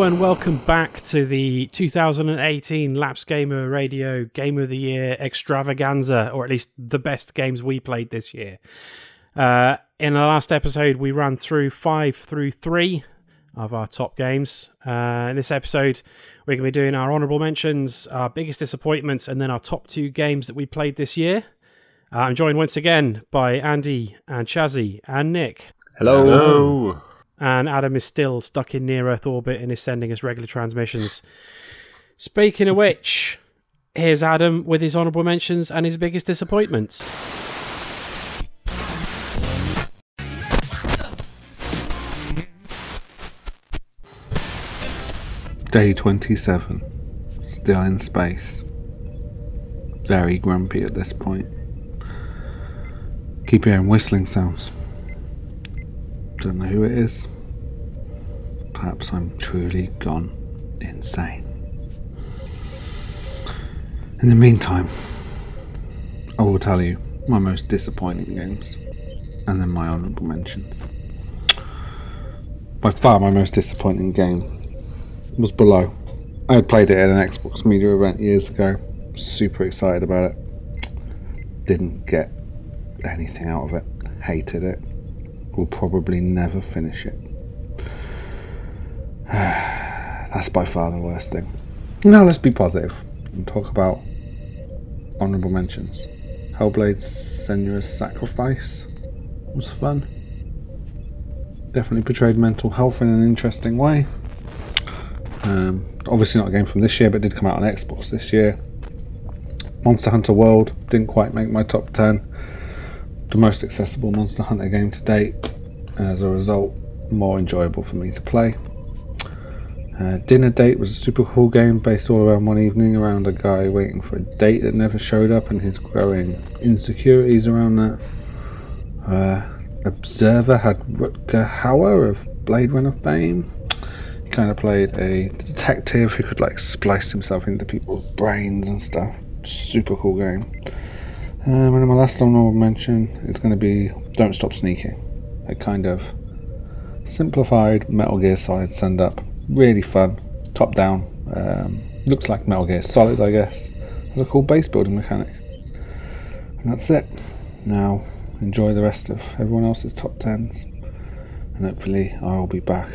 Hello and welcome back to the 2018 Lapsed Gamer Radio Game of the Year extravaganza, or at least the best games we played this year. Uh, in the last episode, we ran through five through three of our top games. Uh, in this episode, we're going to be doing our honourable mentions, our biggest disappointments, and then our top two games that we played this year. Uh, I'm joined once again by Andy and Chazzy and Nick. Hello. Hello. And Adam is still stuck in near Earth orbit and is sending us regular transmissions. Speaking of which, here's Adam with his honourable mentions and his biggest disappointments. Day 27. Still in space. Very grumpy at this point. Keep hearing whistling sounds. Don't know who it is. Perhaps I'm truly gone insane. In the meantime, I will tell you my most disappointing games and then my honourable mentions. By far, my most disappointing game was Below. I had played it at an Xbox Media event years ago. Super excited about it. Didn't get anything out of it. Hated it. Will probably never finish it. That's by far the worst thing. Now let's be positive and talk about honourable mentions. Hellblade's Senua's Sacrifice was fun. Definitely portrayed mental health in an interesting way. Um, obviously not a game from this year, but did come out on Xbox this year. Monster Hunter World didn't quite make my top 10. The most accessible Monster Hunter game to date, and as a result, more enjoyable for me to play. Uh, Dinner Date was a super cool game based all around one evening around a guy waiting for a date that never showed up and his growing insecurities around that. Uh, Observer had Rutger Hauer of Blade Runner fame He kind of played a detective who could like splice himself into people's brains and stuff. Super cool game. Um, and my last honorable mention is going to be Don't Stop Sneaking. A kind of simplified Metal Gear Solid send up. Really fun. Top down. Um, looks like Metal Gear Solid, I guess. Has a cool base building mechanic. And that's it. Now, enjoy the rest of everyone else's top tens. And hopefully, I will be back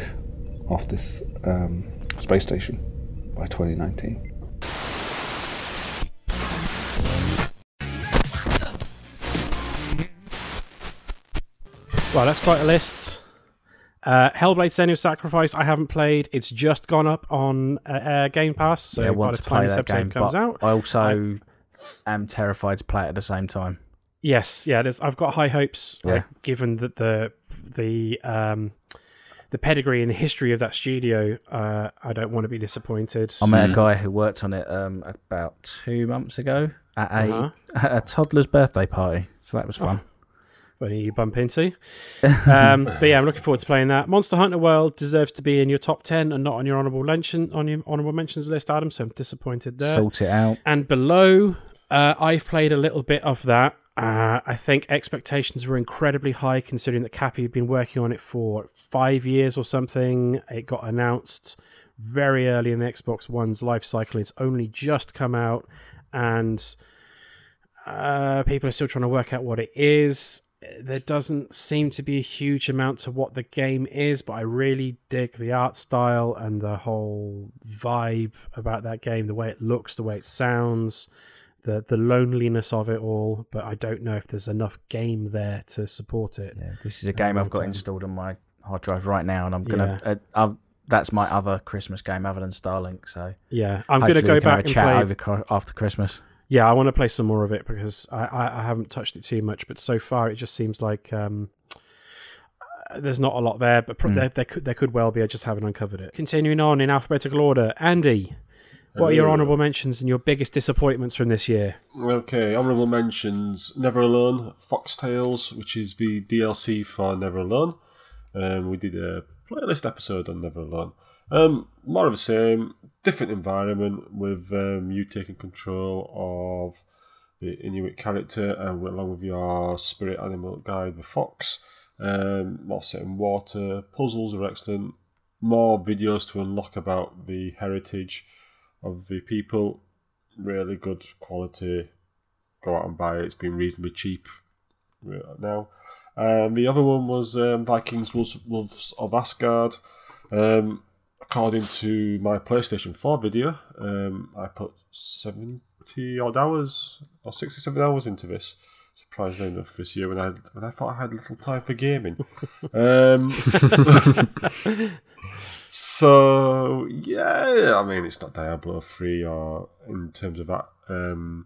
off this um, space station by 2019. Well, that's quite a list. Uh, Hellblade: Senua's Sacrifice. I haven't played. It's just gone up on uh, uh, Game Pass. So yeah, I by the time this that episode game, comes out, I also am terrified to play it at the same time. yes, yeah, there's, I've got high hopes. Yeah. uh, given that the the um, the pedigree and the history of that studio, uh, I don't want to be disappointed. I met a guy who worked on it um, about two months ago at a, Uh-huh. at a toddler's birthday party, so that was fun. When you bump into. um, but yeah, I'm looking forward to playing that. Monster Hunter World deserves to be in your top ten and not on your honorable mention on your honorable mentions list, Adam. So I'm disappointed there. Sort it out. And below, uh, I've played a little bit of that. Uh, I think expectations were incredibly high considering that Capy had been working on it for five years or something. It got announced very early in the Xbox One's life cycle. It's only just come out, and uh, people are still trying to work out what it is. There doesn't seem to be a huge amount to what the game is, but I really dig the art style and the whole vibe about that game, the way it looks, the way it sounds, the the loneliness of it all. But I don't know if there's enough game there to support it. Yeah, this is a game I've got time. installed on my hard drive right now, and I'm gonna. Uh, I've, that's my other Christmas game other than Starlink. So Yeah, I'm gonna go we can have back a and chat play. over after Christmas. Yeah, I want to play some more of it because I, I, I haven't touched it too much, but so far it just seems like um, uh, there's not a lot there. But pro- Mm. there, there could there could well be. I just haven't uncovered it. Continuing on in alphabetical order, Andy, what are your honourable mentions and your biggest disappointments from this year? Okay, honourable mentions Never Alone, Fox Tales, which is the DLC for Never Alone. Um, we did a playlist episode on Never Alone. Um, more of the same, different environment with um, you taking control of the Inuit character and along with your spirit animal guide, the fox. Um, more set in water, puzzles are excellent, more videos to unlock about the heritage of the people. Really good quality. Go out and buy it. It's been reasonably cheap now. Um, the other one was um, Vikings Wolves, Wolves of Asgard. Um, according to my PlayStation 4 video, um, I put 70 odd hours or 67 hours into this. Surprisingly enough, this year when I when I thought I had little time for gaming. um, so yeah, I mean it's not Diablo three or in terms of that um,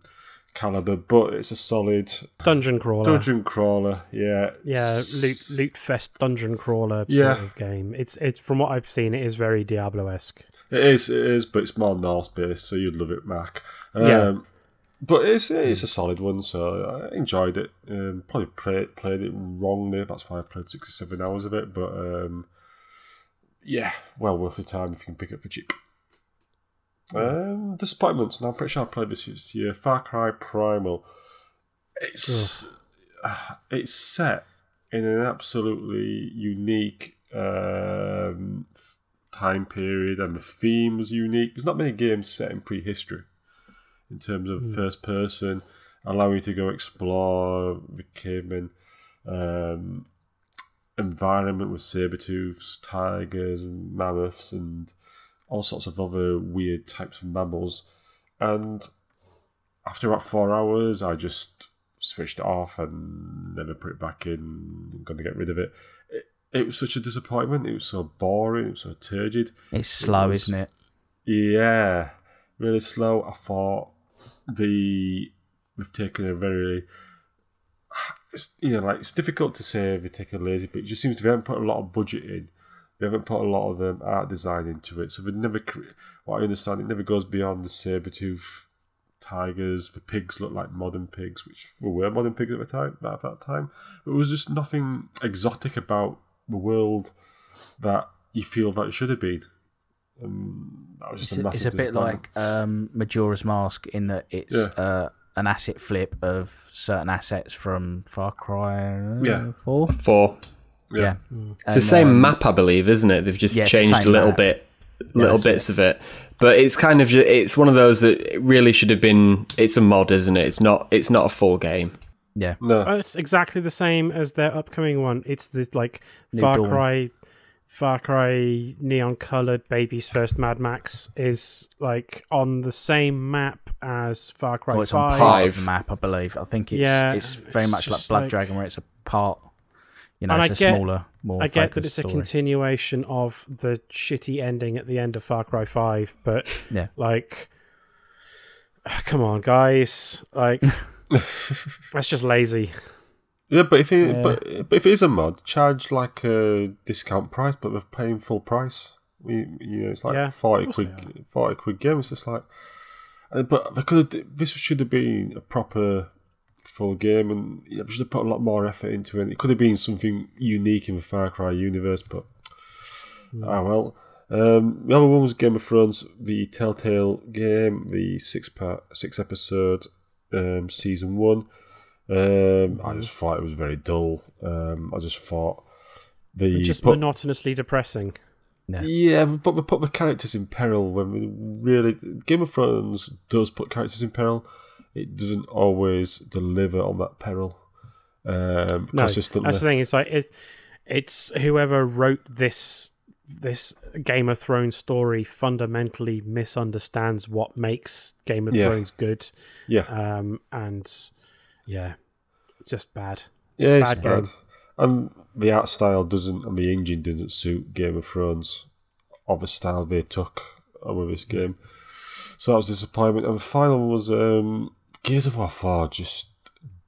caliber, but it's a solid dungeon crawler. Dungeon crawler, yeah, yeah, loot loot fest dungeon crawler Yeah. sort of game. It's it's from what I've seen, it is very Diablo esque. It is, it is, but it's more Norse based, so you'd love it, Mac. Um, Yeah. But it's it's a solid one, so I enjoyed it. Um, probably played played it wrongly. That's why I played sixty seven hours of it. But um, yeah, well worth your time if you can pick it up for cheap. Um, disappointments. Now I'm pretty sure I played this this year. Far Cry Primal. It's it's set in an absolutely unique um, time period, and the theme was unique. There's not many games set in prehistory in terms of first person, allowing you to go explore the caveman um, environment with saber tooths, tigers, and mammoths, and all sorts of other weird types of mammals. And after about four hours, I just switched it off and never put it back in. I'm going to get rid of it. it. It was such a disappointment. It was so boring. It was so turgid. It's slow, was- isn't it? Yeah, really slow. I thought the we've taken a very it's, you know like it's difficult to say if we take a lazy, but it just seems to be haven't put a lot of budget in. We haven't put a lot of um, art design into it, so we never. cre- What I understand, it never goes beyond the saber tooth tigers. The pigs look like modern pigs, which were modern pigs at the time. At that time, but it was just nothing exotic about the world that you feel that it should have been. Um, that was just It's a a, massive it's a bit like um, Majora's Mask in that it's Yeah. uh, an asset flip of certain assets from Far Cry uh, Yeah. 4. Four. Yeah. It's the same um, map, I believe, isn't it? They've just Yeah, changed a little map. bit, little that's bits of it. But it's kind of it's one of those that it really should have been. It's a mod, isn't it? It's not. It's not a full game. Yeah. no. Oh, it's exactly the same as their upcoming one. It's the like New Far Dawn. Cry, Far Cry neon colored baby's first Mad Max is like on the same map as Far Cry Well, it's on part of the map, I believe. I think it's Yeah, it's very it's much like Blood like- Dragon, where it's a part. You know, And it's I a get- smaller, more. I get that focused it's a continuation of the shitty ending at the end of Far Cry Five, but Yeah. like, come on, guys, like that's just lazy. Yeah, but if it Yeah. but, but if it is a mod, charge like a discount price, but we're paying full price. We, you know, it's like Yeah, of forty course quid, forty quid game. It's just like, uh, but because this should have been a proper full game, and yeah, should have put a lot more effort into it. It could have been something unique in the Far Cry universe, but ah well. Um, the other one was Game of Thrones, the Telltale game, the six part, six episode um, season one. Um, I just thought it was very dull. Um, I just thought the Just put- monotonously depressing. yeah, but we put the characters in peril when we really Game of Thrones does put characters in peril. It doesn't always deliver on that peril um, No, consistently. that's the thing. It's like it, it's whoever wrote this this Game of Thrones story fundamentally misunderstands what makes Game of Yeah. Thrones good. yeah, Um, and yeah, just bad. yeah, a it's bad bad. And the art style doesn't, and the engine doesn't suit Game of Thrones of the style they took with this game. So that was a disappointment. And the final one was um, Gears of War 4, just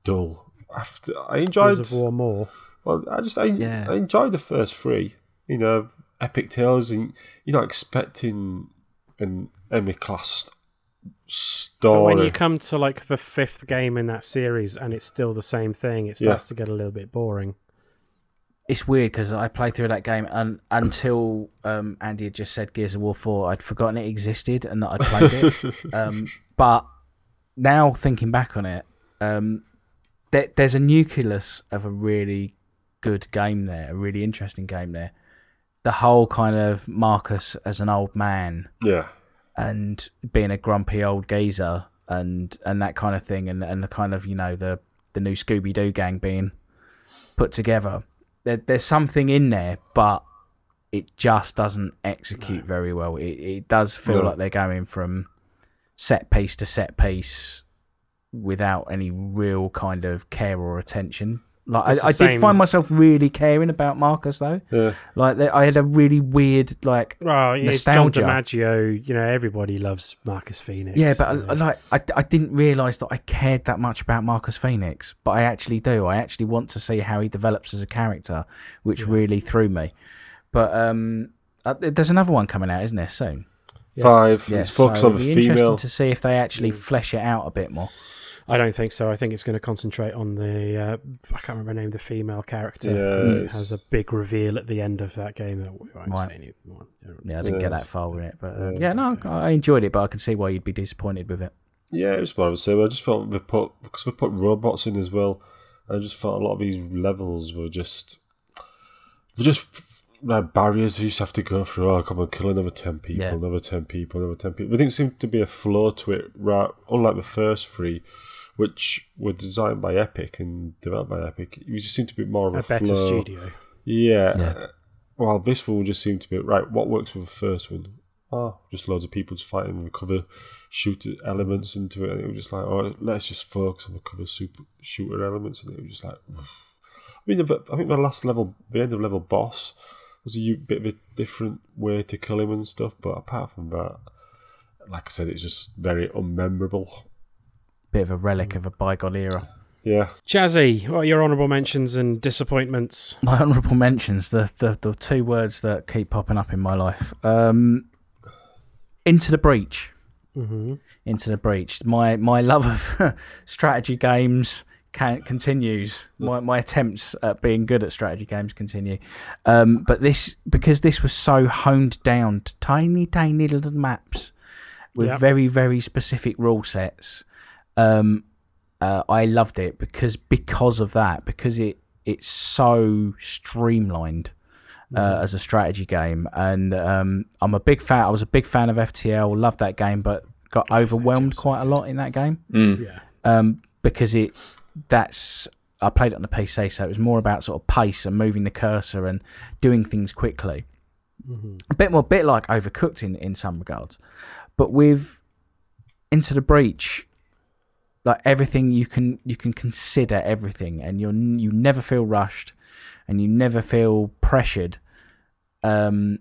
dull. After I enjoyed Gears of War more. Well, I just I, Yeah. I enjoyed the first three. You know, epic tales, and you're not expecting an Emmy class But story. when you come to like the fifth game in that series and it's still the same thing, it starts to get a little bit boring. It's weird because I played through that game and until um, Andy had just said Gears of War 4, I'd forgotten it existed and that I'd played it. um, but now thinking back on it, um, there, there's a nucleus of a really good game there, a really interesting game there. the whole kind of Marcus as an old man Yeah. and being a grumpy old geezer and and that kind of thing and and the kind of you know the the new Scooby Doo gang being put together. There, there's something in there, but it just doesn't execute very well. It it does feel No. like they're going from set piece to set piece without any real kind of care or attention. Like I, I did find myself really caring about Marcus though. Yeah. Like I had a really weird like Well, yeah, it's John Nostalgia. DiMaggio. You know, everybody loves Marcus Phoenix. Yeah, but you I, like I, I didn't realize that I cared that much about Marcus Phoenix, but I actually do. I actually want to see how he develops as a character, which really threw me. But um, uh, there's another one coming out, isn't there, soon? Yes. Five. Yes, it's focused so on it'll the be interesting to see if they actually flesh it out a bit more. I don't think so. I think it's going to concentrate on the uh, I can't remember her name, the female character. Yeah, who it's- has a big reveal at the end of that game that we won't Right. say any more. Yeah, I didn't get that far with it, but uh, Yeah. yeah, no, I enjoyed it, but I can see why you'd be disappointed with it. Yeah, it was what I was saying. I just felt they put because they put robots in as well. I just felt a lot of these levels were just were just like barriers you just have to go through. Oh, come on, kill another ten people, Yeah. another ten people, another ten people. There didn't seem to be a flow to it, right? Unlike the first three, which were designed by Epic and developed by Epic, it just seemed to be more of a, A better flow. studio. Yeah. Yeah. Well, this one just seemed to be right. What works with the first one? Oh, just loads of people just fighting and recover shooter elements into it. And it was just like, oh, let's just focus on the cover super shooter elements. And it was just like, I mean, I think the last level, the end of level boss, was a u- bit of a different way to kill him and stuff. But apart from that, like I said, it's just very unmemorable. Bit of a relic of a bygone era. Yeah. Jazzy, what are your honourable mentions and disappointments? My honourable mentions, the, the the two words that keep popping up in my life. Um, into the breach. Mm-hmm. into the breach. My my love of strategy games can, continues. My my attempts at being good at strategy games continue. Um, but this because this was so honed down to tiny tiny little maps with Yep. very very specific rule sets. Um, uh, I loved it because because of that because it it's so streamlined. Uh, as a strategy game, and um, I'm a big fan. I was a big fan of FTL. Loved that game, but got overwhelmed quite a lot in that game Yeah. um, because it that's I played it on the PC, so it was more about sort of pace and moving the cursor and doing things quickly. A bit more, bit like Overcooked in in some regards, but with Into the Breach, like everything you can you can consider everything, and you're you never feel rushed, and you never feel pressured. Um,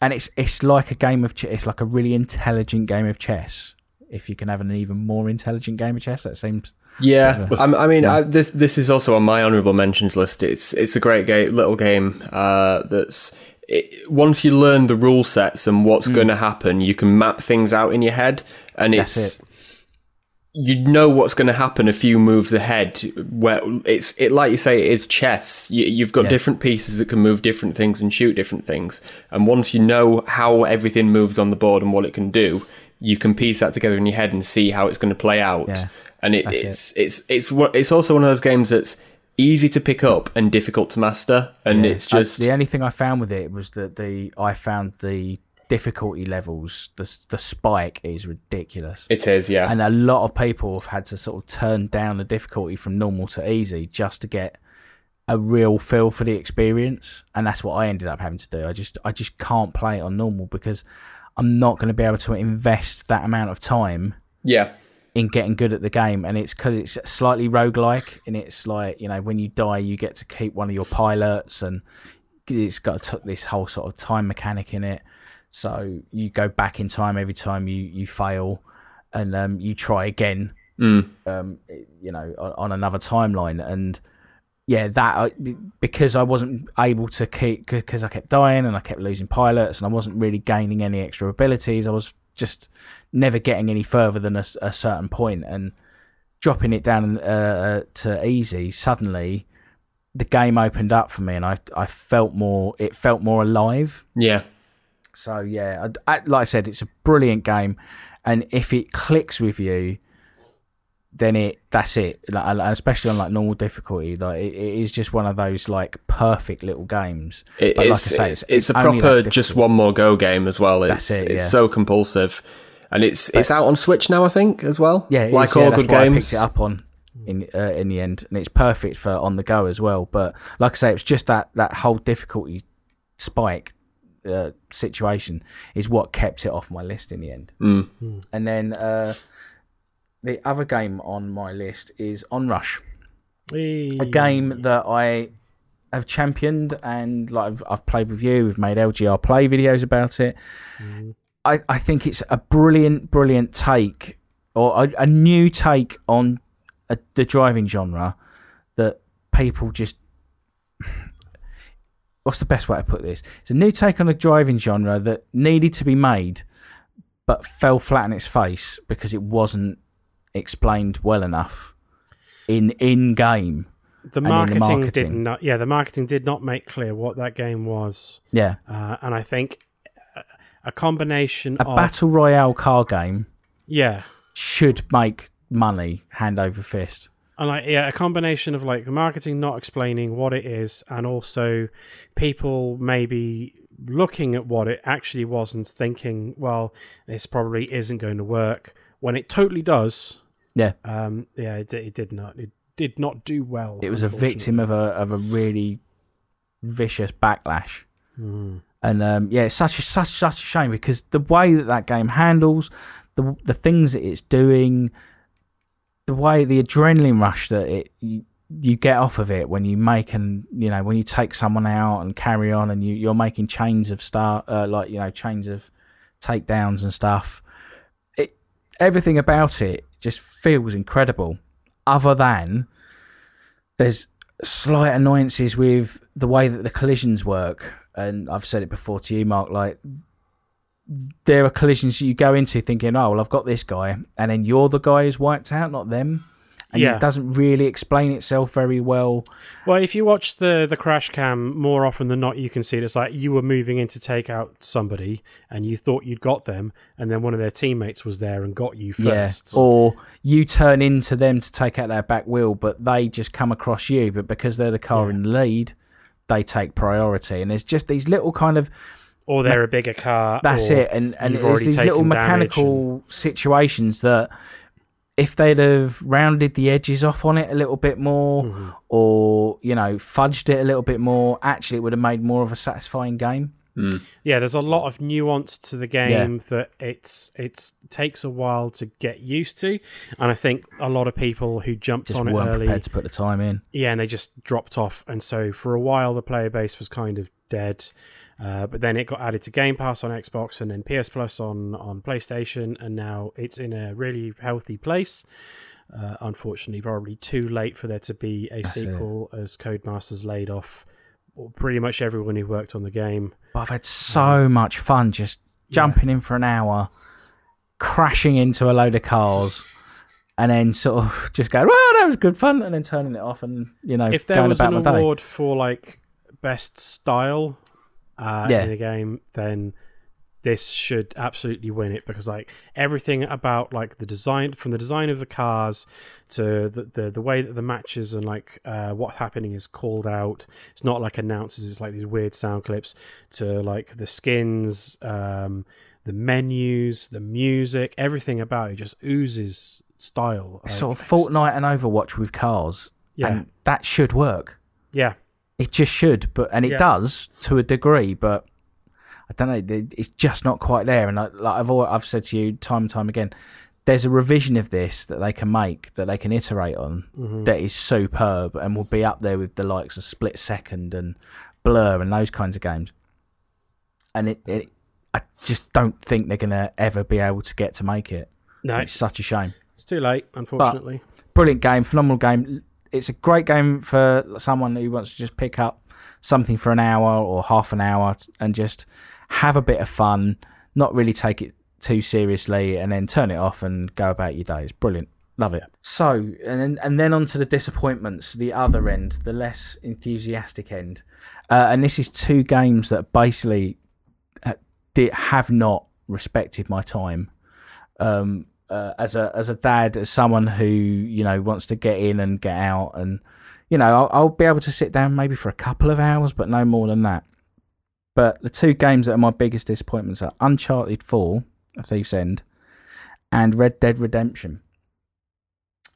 and it's it's like a game of ch- it's like a really intelligent game of chess. If you can have an even more intelligent game of chess, that seems Yeah, I mean, I, this this is also on my honourable mentions list. It's it's a great game, little game. Uh, that's it, once you learn the rule sets and what's going to happen, you can map things out in your head, and That's it's you know what's going to happen a few moves ahead. Where it's it like you say, it's chess. You, you've got Yeah. different pieces that can move different things and shoot different things, and once you know how everything moves on the board and what it can do, you can piece that together in your head and see how it's going to play out Yeah. And it, That's it. it's it's it's it's also one of those games that's easy to pick up and difficult to master, and Yeah. it's I- just the only thing I found with it was that the I found the difficulty levels the the spike is ridiculous. it is yeah and a lot of people have had to sort of turn down the difficulty from normal to easy just to get a real feel for the experience and that's what I ended up having to do I just I just can't play it on normal because I'm not going to be able to invest that amount of time yeah in getting good at the game and it's because it's slightly roguelike and it's like you know when you die you get to keep one of your pilots and it's got to t- this whole sort of time mechanic in it. So you go back in time every time you you fail and um, you try again um, you know on, on another timeline. And yeah that I, because I wasn't able to keep because I kept dying and I kept losing pilots and I wasn't really gaining any extra abilities I was just never getting any further than a certain point and dropping it down uh, to easy suddenly the game opened up for me and I I felt more it felt more alive. Yeah. So yeah, I, I- like I said, it's a brilliant game, and if it clicks with you, then it that's it. Like, especially on like normal difficulty, like it, it is just one of those like perfect little games. It, But like I it's, say, it's, it's- it's a proper just one more go game as well. It's, That's it, it's yeah. so compulsive, and it's it's out on Switch now, I think, as well. Yeah, it like is, all that's good what I games. picked it up on in uh, in the end, and it's perfect for on the go as well. But like I say, it's just that that whole difficulty spike uh, situation is what kept it off my list in the end. Mm. And then uh, the other game on my list is Onrush, a game that I have championed and like I've, I've played with you. We've made LGR play videos about it. Mm. I, I think it's a brilliant, brilliant take or a, a new take on a, the driving genre that people just. What's the best way to put this? It's a new take on a driving genre that needed to be made, but fell flat on its face because it wasn't explained well enough in in game. the in the marketing, did not. Yeah, the marketing did not make clear what that game was, Yeah, uh, and I think a- a combination a of battle royale car game yeah, should make money hand over fist. and like yeah, a combination of like the marketing not explaining what it is, and also people maybe looking at what it actually was and thinking, well, this probably isn't going to work when it totally does. Yeah. Um, yeah, it, it did not. It did not do well. It was a victim of a of a really vicious backlash. Mm. And um, yeah, it's such a such such a shame because the way that that game handles the the things that it's doing, the way the adrenaline rush that it you, you get off of it when you make and you know when you take someone out and carry on and you you're making chains of start uh, like you know chains of takedowns and stuff. Everything about it just feels incredible. Other than there's slight annoyances with the way that the collisions work, and I've said it before to you, Mark. Like there are collisions you go into thinking, "Oh, well, I've got this guy," and then you're the guy who's wiped out, not them. And Yeah. it doesn't really explain itself very well. Well, if you watch the the crash cam more often than not, you can see it. it's like you were moving in to take out somebody, and you thought you'd got them, and then one of their teammates was there and got you first. Yeah. Or you turn into them to take out their back wheel, but they just come across you. But because they're the car Yeah. in the lead, they take priority. And there's just these little kind of Or they're a bigger car. That's it, and and it's these little mechanical situations that if they'd have rounded the edges off on it a little bit more, Mm-hmm. or you know fudged it a little bit more, actually it would have made more of a satisfying game. Yeah, there's a lot of nuance to the game that it's it's takes a while to get used to, and I think a lot of people who jumped Just on it weren't early, prepared to put the time in. yeah, and they just dropped off, and so for a while the player base was kind of dead. Uh, but then it got added to Game Pass on Xbox and then PS Plus on on PlayStation, and now it's in a really healthy place. Uh, unfortunately, probably too late for there to be a That's it. sequel, as Codemasters laid off pretty much everyone who worked on the game. But I've had so much fun just jumping in for an hour, crashing into a load of cars. And then sort of just going, well, that was good fun, and then turning it off, and you know, if there was an award for like best style uh, Yeah. in the game, then this should absolutely win it because like everything about like the design from the design of the cars to the the, the way that the matches and like uh, what's happening is called out it's not like announces it's like these weird sound clips to like the skins um the menus the music everything about it just oozes style It's sort of Fortnite and Overwatch with cars, yeah and that should work. yeah It just should, but and it Yeah. does to a degree, but I don't know. It's just not quite there. And I, like I've always, I've said to you time and time again, there's a revision of this that they can make that they can iterate on Mhm. that is superb and will be up there with the likes of Split Second and Blur and those kinds of games. And it, it I just don't think they're gonna ever be able to get to make it. no It's such a shame. It's too late, unfortunately. brilliant game, phenomenal game. It's a great game for someone who wants to just pick up something for an hour or half an hour and just have a bit of fun, not really take it too seriously, and then turn it off and go about your day. It's brilliant. Love it. So, and then, and then on to the disappointments, the other end, the less enthusiastic end. Uh, and this is two games that basically uh, have not respected my time. Um, uh, as a as a dad, as someone who you know wants to get in and get out, and you know I'll, I'll be able to sit down maybe for a couple of hours, but no more than that. But the two games that are my biggest disappointments are Uncharted Four, A Thief's End, and Red Dead Redemption.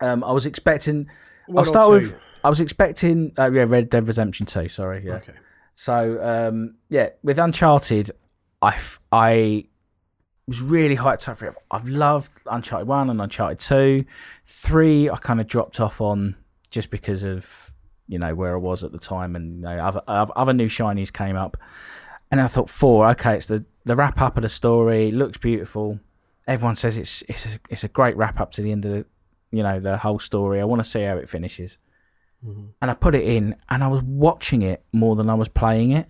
Um, I was expecting. One I'll start with. I was expecting. Uh, yeah, Red Dead Redemption Two. Sorry, yeah. Okay. So um, yeah, with Uncharted, I I was really hyped up for it. I've loved Uncharted One and Uncharted Two. Three, I kind of dropped off on just because of you know where I was at the time, and you know other other new shinies came up, and I thought four. Okay, it's the the wrap up of the story. Looks beautiful. Everyone says it's it's a, it's a great wrap up to the end of the you know the whole story. I want to see how it finishes mm-hmm. and I put it in, and I was watching it more than I was playing it,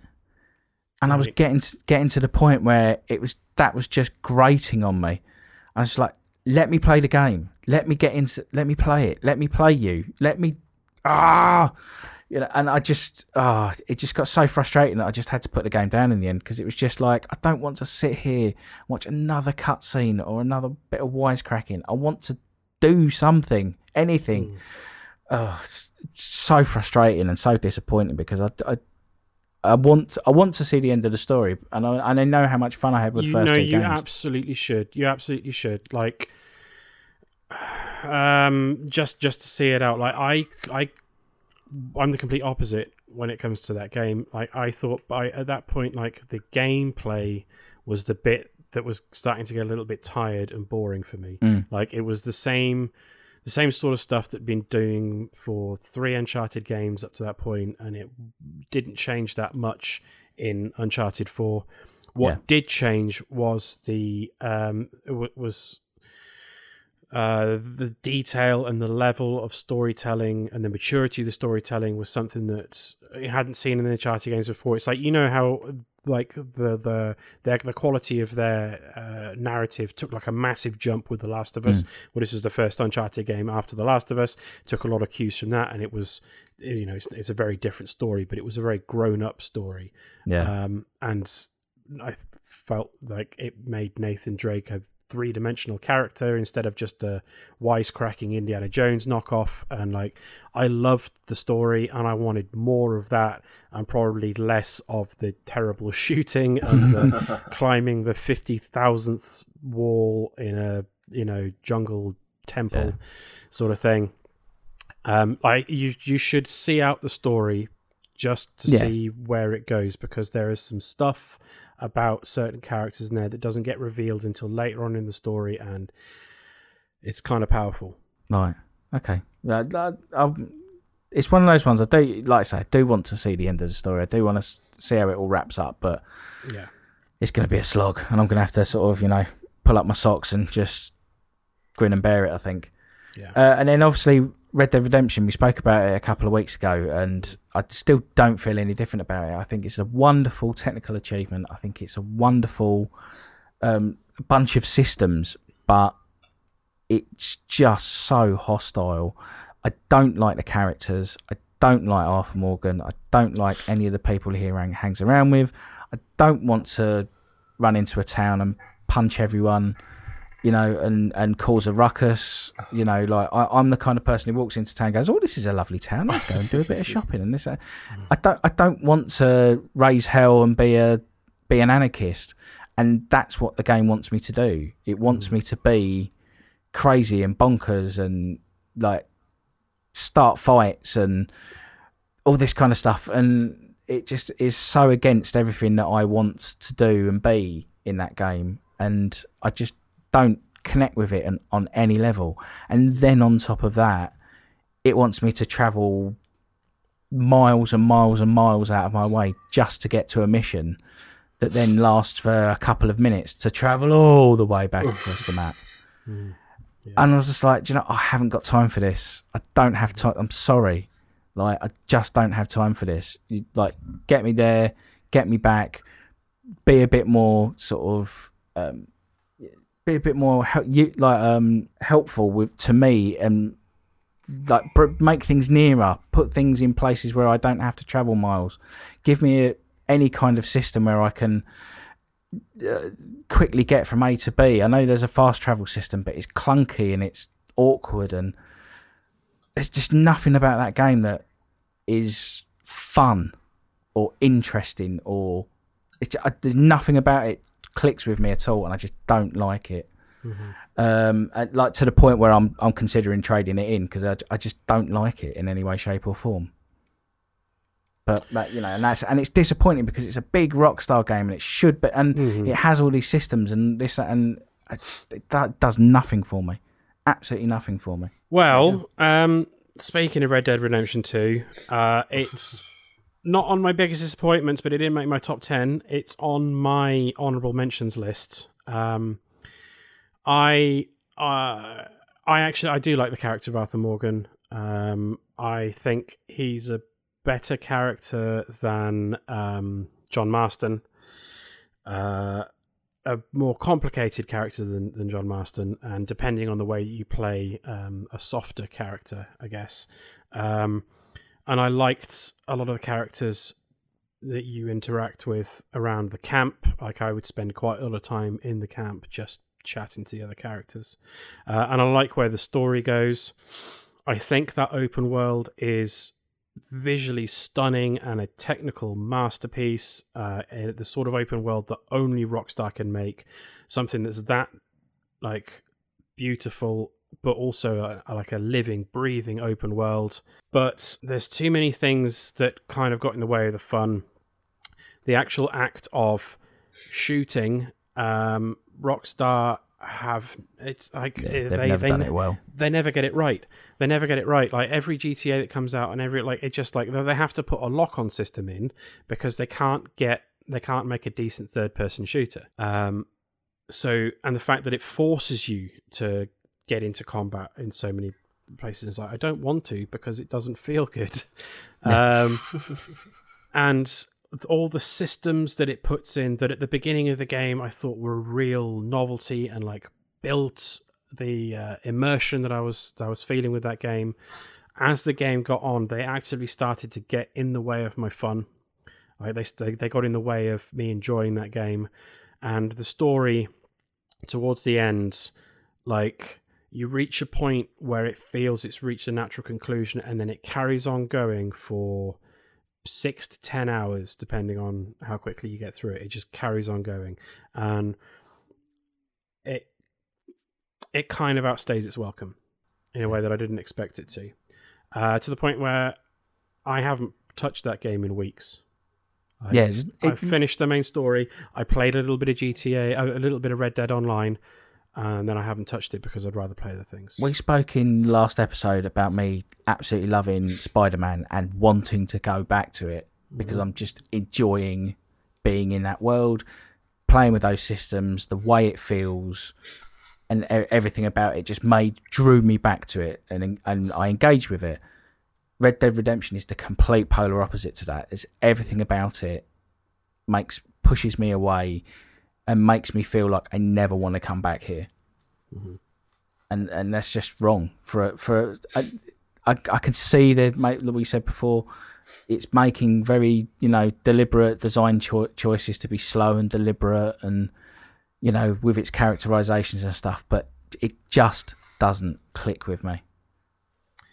and I was getting to, getting to the point where it was that was just grating on me. I was like, "Let me play the game. Let me get into. Let me play it. Let me play you. Let me ah." You know, and I just ah, it just got so frustrating that I just had to put the game down in the end because it was just like I don't want to sit here and watch another cutscene or another bit of wisecracking. I want to do something, anything. Oh, so frustrating and so disappointing because I, I, I want I want to see the end of the story and I, and I know how much fun I had with you first know two you games. absolutely should. You absolutely should. Like um just just to see it out. Like i i i'm the complete opposite when it comes to that game. Like i thought by at that point like the gameplay was the bit that was starting to get a little bit tired and boring for me. Mm. like it was the same the same sort of stuff that'd been doing for three uncharted games up to that point and it didn't change that much in uncharted 4 what Yeah. did change was the um w- was uh the detail and the level of storytelling and the maturity of the storytelling was something that I hadn't seen in the Uncharted games before. It's like you know how like the the the, the quality of their uh, narrative took like a massive jump with The Last of Us. Well, this was the first Uncharted game after The Last of Us. Took a lot of cues from that, and it was you know it's, it's a very different story, but it was a very grown up story. yeah, Um, and I felt like it made Nathan Drake a three dimensional character instead of just a wisecracking Indiana Jones knockoff. And like, I loved the story and I wanted more of that and probably less of the terrible shooting and the climbing the 50,000th wall in a, you know, jungle temple Yeah. sort of thing. Um, like you, you should see out the story just to Yeah. see where it goes because there is some stuff about certain characters in there that doesn't get revealed until later on in the story, and it's kind of powerful. right, okay. I, I, it's one of those ones I do like I say I do want to see the end of the story. I do want to see how it all wraps up, but Yeah, it's going to be a slog, and I'm going to have to sort of you know pull up my socks and just grin and bear it. I think. yeah. Uh, and then obviously Red Dead Redemption, we spoke about it a couple of weeks ago, and I still don't feel any different about it. I think it's a wonderful technical achievement. I think it's a wonderful um, bunch of systems, but it's just so hostile. I don't like the characters. I don't like Arthur Morgan. I don't like any of the people he hangs around with. I don't want to run into a town and punch everyone you know, and, and cause a ruckus. You know, like I, I'm the kind of person who walks into town and goes, "Oh, this is a lovely town. Let's go and do a bit of shopping." And this, uh, I don't, I don't want to raise hell and be a be an anarchist. And that's what the game wants me to do. It wants me to be crazy and bonkers and like start fights and all this kind of stuff. And it just is so against everything that I want to do and be in that game. And I just don't connect with it on, on any level. And then on top of that, it wants me to travel miles and miles and miles out of my way just to get to a mission that then lasts for a couple of minutes to travel all the way back across the map. And I was just like, "Do you know, I haven't got time for this. I don't have time. I'm sorry. Like, I just don't have time for this. You, like, get me there, get me back, be a bit more sort of, um, be a bit more you like um helpful with to me and like make things nearer, put things in places where I don't have to travel miles. Give me a, any kind of system where I can uh, quickly get from A to B. I know there's a fast travel system, but it's clunky and it's awkward, and there's just nothing about that game that is fun or interesting or it's just, uh, there's nothing about it clicks with me at all, and I just don't like it. Um, like to the point where I'm I'm considering trading it in because I, I just don't like it in any way, shape, or form. But that, you know, and that's and it's disappointing because it's a big Rockstar game and it should be, and it has all these systems and this that, and just, it, that does nothing for me, absolutely nothing for me. Well, um, speaking of Red Dead Redemption 2, uh, it's not on my biggest disappointments, but it didn't make my top 10. It's on my honorable mentions list. Um, I, uh, I actually, I do like the character of Arthur Morgan. Um, I think he's a better character than um, John Marston. Uh, a more complicated character than, than John Marston, and depending on the way you play, um, a softer character, I guess. Um, and I liked a lot of the characters that you interact with around the camp. Like I would spend quite a lot of time in the camp just chatting to the other characters, uh, and I like where the story goes. I think that open world is visually stunning and a technical masterpiece. Uh, the sort of open world that only Rockstar can make. Something that's that like beautiful, but also a, like a living, breathing open world. But there's too many things that kind of got in the way of the fun. The actual act of shooting, um, Rockstar have it's like eh, They've they, never they done ne- it well. they never get it right. They never get it right. Like every GTA that comes out and every like it just like they have to put a lock on system in because they can't get they can't make a decent third person shooter. Um so and the fact that it forces you to get into combat in so many places is like I don't want to because it doesn't feel good. Um and all the systems that it puts in that at the beginning of the game I thought were a real novelty and like built the uh, immersion that I was that I was feeling with that game. As the game got on, they actively started to get in the way of my fun. Like they they got in the way of me enjoying that game, and the story towards the end, like you reach a point where it feels it's reached a natural conclusion, and then it carries on going for six to ten hours, depending on how quickly you get through it. It just carries on going, and it it kind of outstays its welcome in a way that I didn't expect it to. Uh, to the point where I haven't touched that game in weeks. I, Yeah, just- I finished the main story. I played a little bit of GTA, a little bit of Red Dead Online, and then I haven't touched it because I'd rather play other things. We spoke in last episode about me absolutely loving Spider Man and wanting to go back to it because mm-hmm. I'm just enjoying being in that world, playing with those systems, the way it feels, and everything about it just made drew me back to it, and and I engaged with it. Red Dead Redemption is the complete polar opposite to that. It's everything about it makes pushes me away and makes me feel like I never want to come back here. Mm-hmm. And and that's just wrong for for I, I, I can see that like we said before. It's making very you know deliberate design cho- choices to be slow and deliberate and you know with its characterizations and stuff but it just doesn't click with me.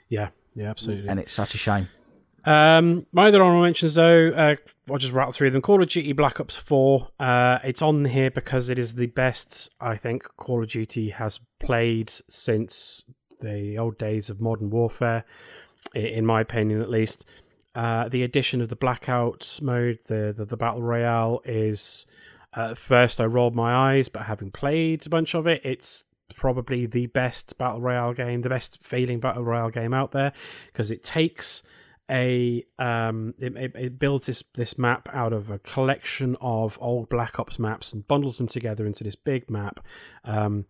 Yeah, yeah, absolutely. and it's such a shame Um, my other honorable mentions, though, uh, I'll just rattle through them. Call of Duty Black Ops 4. Uh, it's on here because it is the best, I think, Call of Duty has played since the old days of Modern Warfare, in my opinion, at least. Uh, the addition of the Blackout mode, the, the, the Battle Royale, is. Uh, at first, I rolled my eyes, but having played a bunch of it, it's probably the best Battle Royale game, the best feeling Battle Royale game out there, because it takes a um it, it, it builds this this map out of a collection of old black ops maps and bundles them together into this big map. Um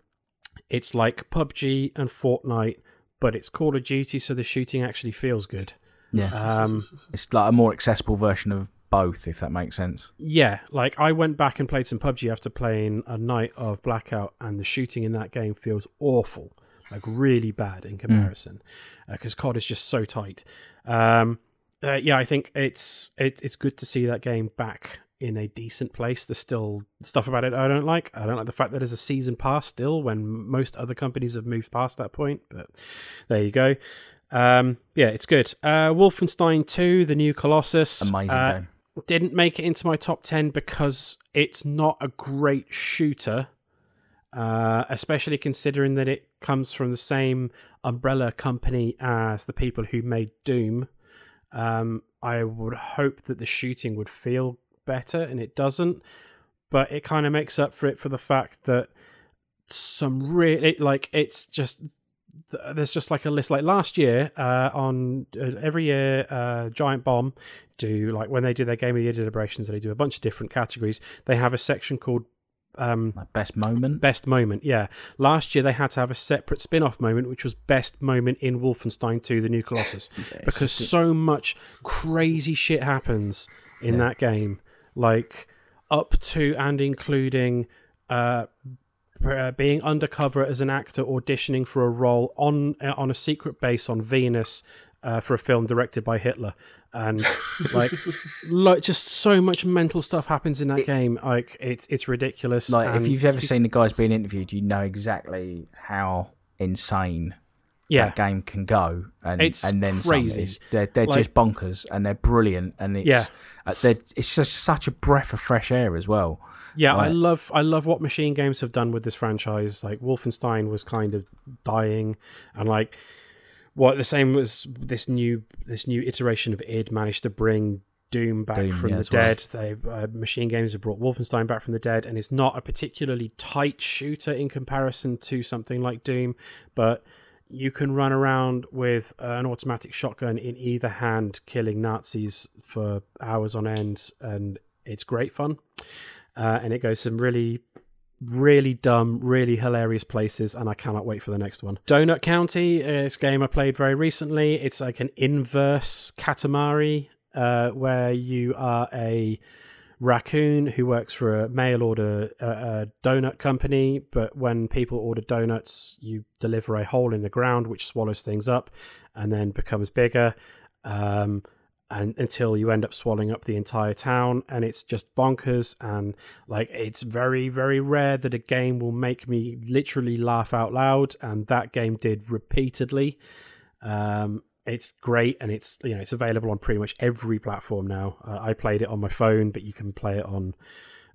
it's like pubg and fortnite but it's call of duty so the shooting actually feels good. Yeah. Um it's like a more accessible version of both if that makes sense. Yeah like i went back and played some pubg after playing a night of blackout and the shooting in that game feels awful like really bad in comparison because cod is just so tight um uh, yeah i think it's it, it's good to see that game back in a decent place. There's still stuff about it I don't like. I don't like the fact that there's a season pass still when most other companies have moved past that point. But there you go. Um, yeah, it's good. Uh, Wolfenstein 2, the new Colossus. Amazing uh, game. Didn't make it into my top 10 because it's not a great shooter, uh, especially considering that it comes from the same umbrella company as the people who made Doom. Um, I would hope that the shooting would feel better, and it doesn't. But it kind of makes up for it for the fact that some really like it's just there's just like a list like last year uh, on uh, every year uh, giant bomb do like when they do their game of the year deliberations they do a bunch of different categories they have a section called um, best moment. best moment yeah. Last year they had to have a separate spin-off moment which was best moment in wolfenstein 2 the new colossus. Because so much crazy shit happens in that game like up to and including uh, uh, being undercover as an actor auditioning for a role on uh, on a secret base on Venus uh, for a film directed by Hitler, and like, like just so much mental stuff happens in that game. Like it's it's ridiculous. Like if you've ever seen the guys being interviewed, you know exactly how insane yeah, that game can go, and It's and then crazy. They're they're Like- just bonkers, and they're brilliant, and it's Yeah. uh, it's just such a breath of fresh air as well. Yeah, I love I love what MachineGames have done with this franchise. Like Wolfenstein was kind of dying, and like what the same was this new this new iteration of id managed to bring Doom back Doom, from yeah, the that's right. dead. They uh, MachineGames have brought Wolfenstein back from the dead, and it's not a particularly tight shooter in comparison to something like Doom, but you can run around with an automatic shotgun in either hand, killing Nazis for hours on end, and it's great fun. Uh, and it goes some really, really dumb, really hilarious places, and I cannot wait for the next one. Donut County is a game I played very recently. It's like an inverse Katamari, uh, where you are a raccoon who works for a mail order uh, uh, donut company, but when people order donuts, you deliver a hole in the ground which swallows things up and then becomes bigger. Um, and until you end up swallowing up the entire town and it's just bonkers and like it's very very rare that a game will make me literally laugh out loud and that game did repeatedly um it's great and it's you know it's available on pretty much every platform now uh, i played it on my phone but you can play it on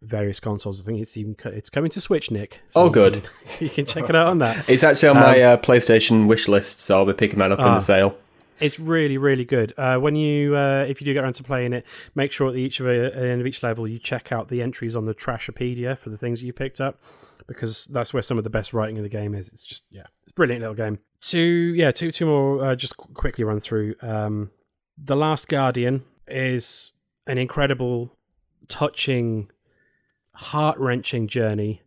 various consoles i think it's even co- it's coming to switch nick Oh, good. you can check it out on that It's actually on my uh, PlayStation wish list, so I'll be picking that up in Ah. the sale. It's really, really good. Uh, when you, uh, if you do get around to playing it, make sure at the each of a, at the end of each level you check out the entries on the Trashopedia for the things you picked up, because that's where some of the best writing in the game is. It's just, yeah, it's brilliant little game. Two, yeah, two, two more. Uh, just qu- quickly run through. Um, the Last Guardian is an incredible, touching, heart wrenching journey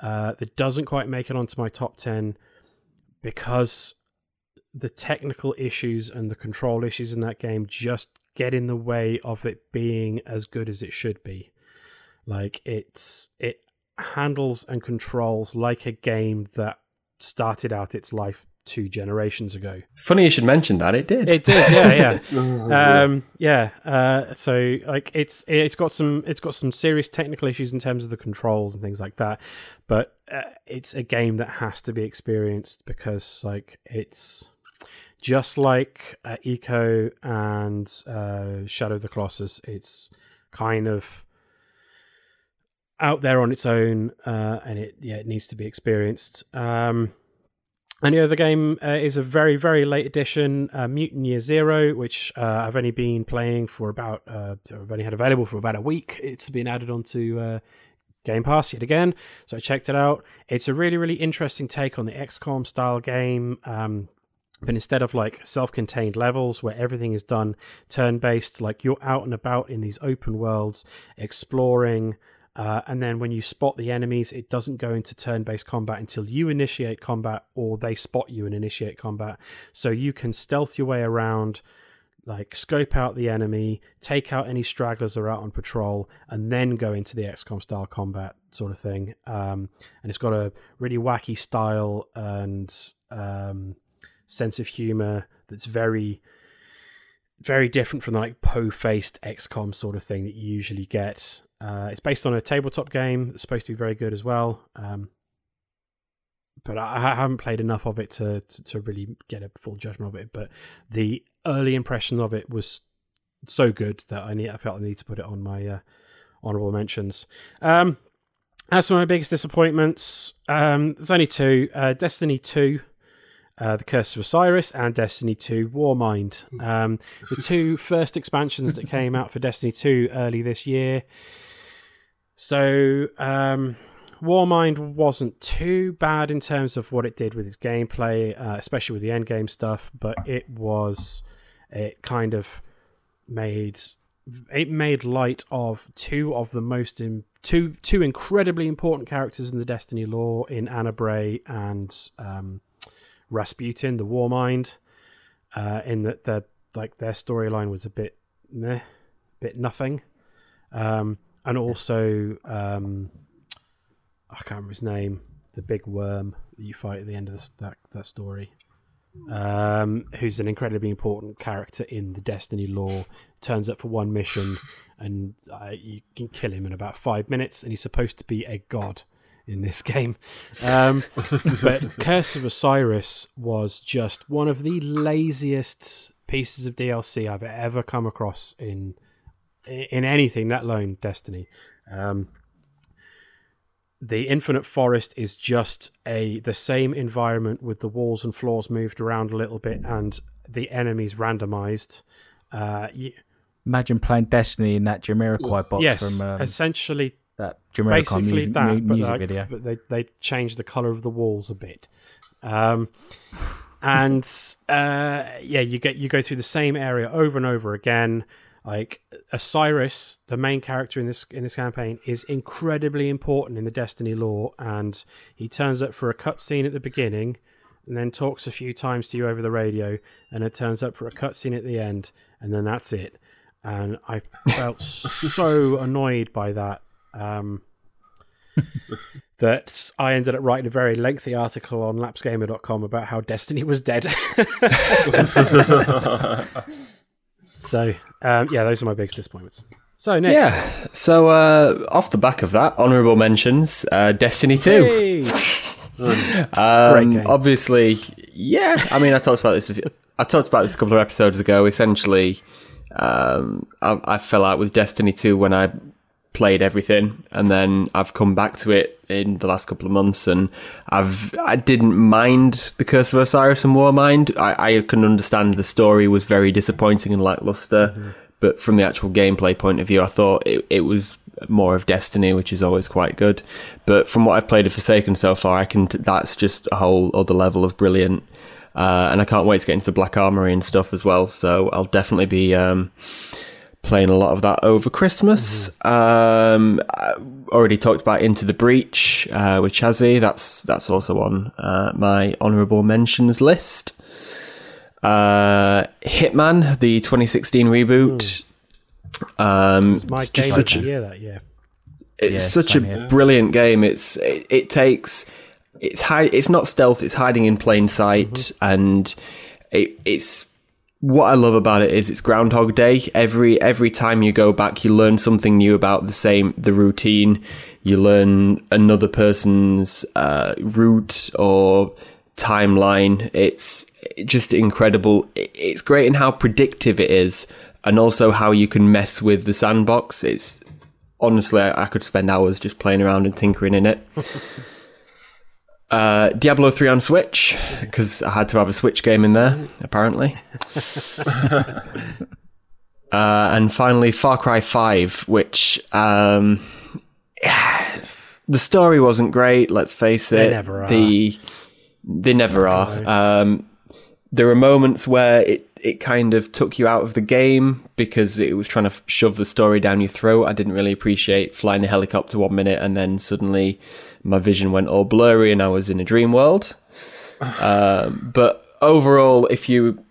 uh, that doesn't quite make it onto my top ten because the technical issues and the control issues in that game just get in the way of it being as good as it should be. Like it's it handles and controls like a game that started out its life two generations ago. Funny you should mention that. It did. It did, yeah, yeah, um, yeah. Uh, so like it's it's got some it's got some serious technical issues in terms of the controls and things like that, but uh, it's a game that has to be experienced because like it's just like uh, Ico and uh, Shadow of the Colossus. It's kind of out there on its own, uh, and it yeah it needs to be experienced. Um, and the other game uh, is a very, very late edition, uh, Mutant Year Zero, which uh, I've only been playing for about, uh, I've only had available for about a week. It's been added onto uh, Game Pass yet again, so I checked it out. It's a really, really interesting take on the XCOM style game. Um, but instead of like self-contained levels where everything is done turn-based, like you're out and about in these open worlds, exploring, uh, and then when you spot the enemies, it doesn't go into turn based combat until you initiate combat or they spot you and initiate combat. So you can stealth your way around, like scope out the enemy, take out any stragglers that are out on patrol, and then go into the XCOM style combat sort of thing. Um, and it's got a really wacky style and um, sense of humor that's very very different from the like po-faced XCOM sort of thing that you usually get. Uh, it's based on a tabletop game that's supposed to be very good as well. Um, but I, I haven't played enough of it to, to to really get a full judgment of it. But the early impression of it was so good that I need I felt I need to put it on my uh, honorable mentions. Um, as for my biggest disappointments, um, there's only two: uh, Destiny Two, uh, The Curse of Osiris, and Destiny Two Warmind. Um, the two first expansions that came out for Destiny Two early this year. So, um, Warmind wasn't too bad in terms of what it did with its gameplay, uh, especially with the end game stuff. But it was it kind of made it made light of two of the most in, two two incredibly important characters in the Destiny lore in Ana Bray and um, Rasputin, the Warmind. Uh, in that their like their storyline was a bit meh, bit nothing, um, and also um, I can't remember his name, the big worm that you fight at the end of that that story um, who's an incredibly important character in the Destiny lore, turns up for one mission, and uh, you can kill him in about five minutes, and he's supposed to be a god in this game. Um, but Curse of Osiris was just one of the laziest pieces of DLC I've ever come across in in anything, let alone Destiny. Um, the infinite forest is just a the same environment with the walls and floors moved around a little bit and the enemies randomized. Uh, Imagine playing Destiny in that Jamiroquai box yes, from um, essentially that basically music, that, mu- but, music like, video. but they they changed the color of the walls a bit. Um, and uh, yeah, you get you go through the same area over and over again. Like Osiris, the main character in this in this campaign, is incredibly important in the Destiny lore, and he turns up for a cutscene at the beginning, and then talks a few times to you over the radio, and it turns up for a cutscene at the end, and then that's it. And I felt so annoyed by that. Um, that I ended up writing a very lengthy article on lapsedgamer.com about how Destiny was dead. so, um, yeah, those are my biggest disappointments. So, Nick. Yeah. So uh, off the back of that, honourable mentions: uh, Destiny Two. Um, obviously, yeah. I mean, I talked about this. a few- I talked about this a couple of episodes ago. Essentially, um, I, I fell out with Destiny Two when I played everything, and then I've come back to it in the last couple of months, and I've I didn't mind the Curse of Osiris and Warmind. I, I can understand the story was very disappointing and lackluster, but from the actual gameplay point of view, I thought it, it was more of Destiny, which is always quite good. But from what I've played of Forsaken so far, I can t- that's just a whole other level of brilliant. Uh, and I can't wait to get into the Black Armory and stuff as well. So I'll definitely be um, playing a lot of that over Christmas. Um, already talked about Into the Breach uh, with Chazzy. That's that's also on uh, my honourable mentions list. Uh, Hitman, the 2016 reboot. Um, My it's game such a year that year. it's Yeah, such a here. brilliant game. It's it, it takes it's hide it's not stealth. It's hiding in plain sight, and it, it's what I love about it is it's Groundhog Day. Every every time you go back, you learn something new about the same the routine. You learn another person's uh, route or timeline. It's just incredible. It's great in how predictive it is, and also how you can mess with the sandbox. It's honestly, I I could spend hours just playing around and tinkering in it. Uh, Diablo 3 on Switch, because I had to have a Switch game in there, apparently. uh, and finally, Far Cry 5, which um, the story wasn't great, let's face it. They never are. The, they never are. Um, there were moments where it, it kind of took you out of the game because it was trying to shove the story down your throat. I didn't really appreciate flying a helicopter one minute and then suddenly my vision went all blurry and I was in a dream world. um, but overall, if you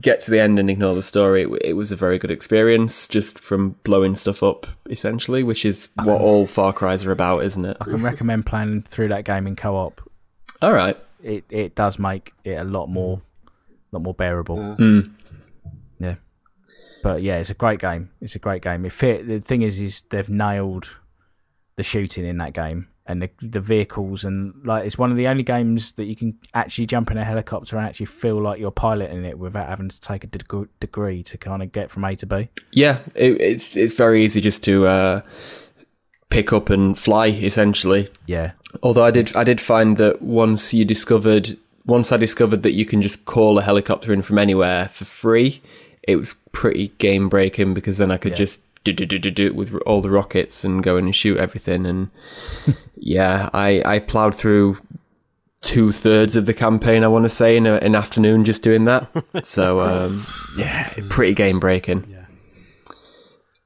get to the end and ignore the story, it, it was a very good experience just from blowing stuff up, essentially, which is what all Far Cries are about, isn't it? I can recommend playing through that game in co-op. All right. It it does make it a lot more, lot more bearable. Mm. Yeah. but yeah, it's a great game. It's a great game. It fit. The thing is, is they've nailed the shooting in that game and the the vehicles and like it's one of the only games that you can actually jump in a helicopter and actually feel like you're piloting it without having to take a deg- degree to kind of get from A to B. Yeah, it, it's it's very easy just to uh, pick up and fly essentially. Yeah, Although I did I did find that once you discovered once I discovered that you can just call a helicopter in from anywhere for free, it was pretty game breaking because then I could Yeah. just do do do do do it with all the rockets and go in and shoot everything and yeah, I I plowed through two thirds of the campaign I want to say in a, an afternoon just doing that. So um, yeah, pretty game breaking. Yeah.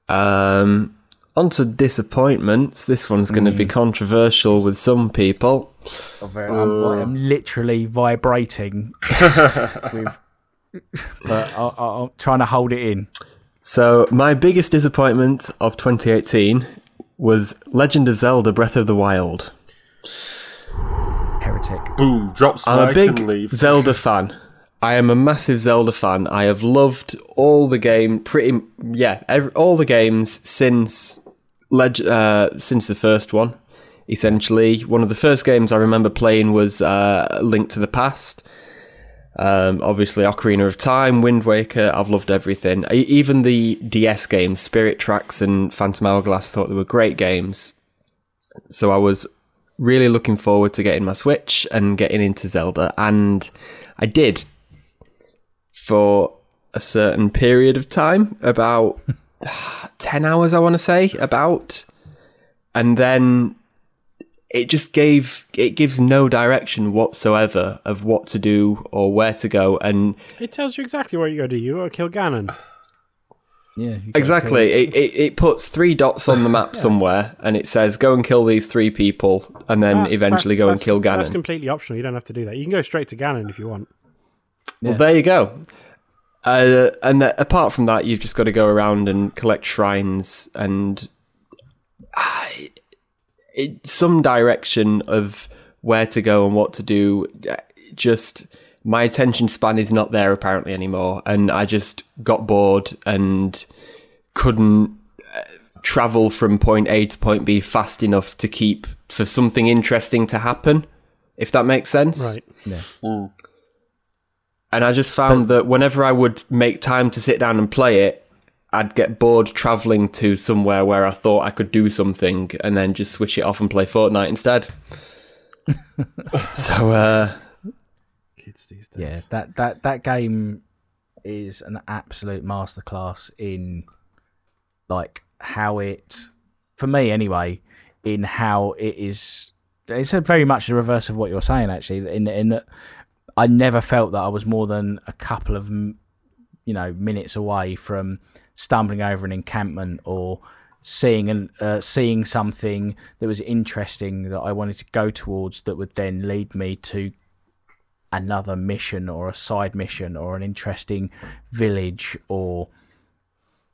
Um, on to disappointments. This one's going to be controversial with some people. I'm, I'm literally vibrating with, but I, I, I'm trying to hold it in. So, my biggest disappointment of 2018 was Legend of Zelda Breath of the Wild. Heretic. Boom, Drops. I'm a big and leave. Zelda fan. I am a massive Zelda fan. I have loved all the game, pretty yeah, every, all the games since leg, uh, since the first one. Essentially, one of the first games I remember playing was uh, Link to the Past. Um, obviously, Ocarina of Time, Wind Waker. I've loved everything. Even the DS games, Spirit Tracks and Phantom Hourglass, thought they were great games. So I was really looking forward to getting my Switch and getting into Zelda, and I did for a certain period of time, about 10 hours, I want to say, about. And then it just gave, it gives no direction whatsoever of what to do or where to go. And It tells you exactly where you go to. You go kill Ganon. Yeah, exactly, it, it, it puts three dots on the map somewhere and it says, go and kill these three people and then That- eventually go and that's- kill That's Ganon. completely optional. You don't have to do that. You can go straight to Ganon if you want. Well, there you go. Uh, and th- apart from that, you've just got to go around and collect shrines and uh, it, some direction of where to go and what to do. uh, Just my attention span is not there apparently anymore, and I just got bored and couldn't uh, travel from point A to point B fast enough to keep for something interesting to happen. If that makes sense, Right. and I just found that whenever I would make time to sit down and play it, I'd get bored traveling to somewhere where I thought I could do something and then just switch it off and play Fortnite instead. so, uh, Kids these days. Yeah, days. that, that, that game is an absolute masterclass in like how it, for me anyway, in how it is. It's a very much the reverse of what you're saying, actually. In in that, I never felt that I was more than a couple of, you know, minutes away from stumbling over an encampment or seeing an uh, seeing something that was interesting that I wanted to go towards that would then lead me to another mission or a side mission or an interesting village or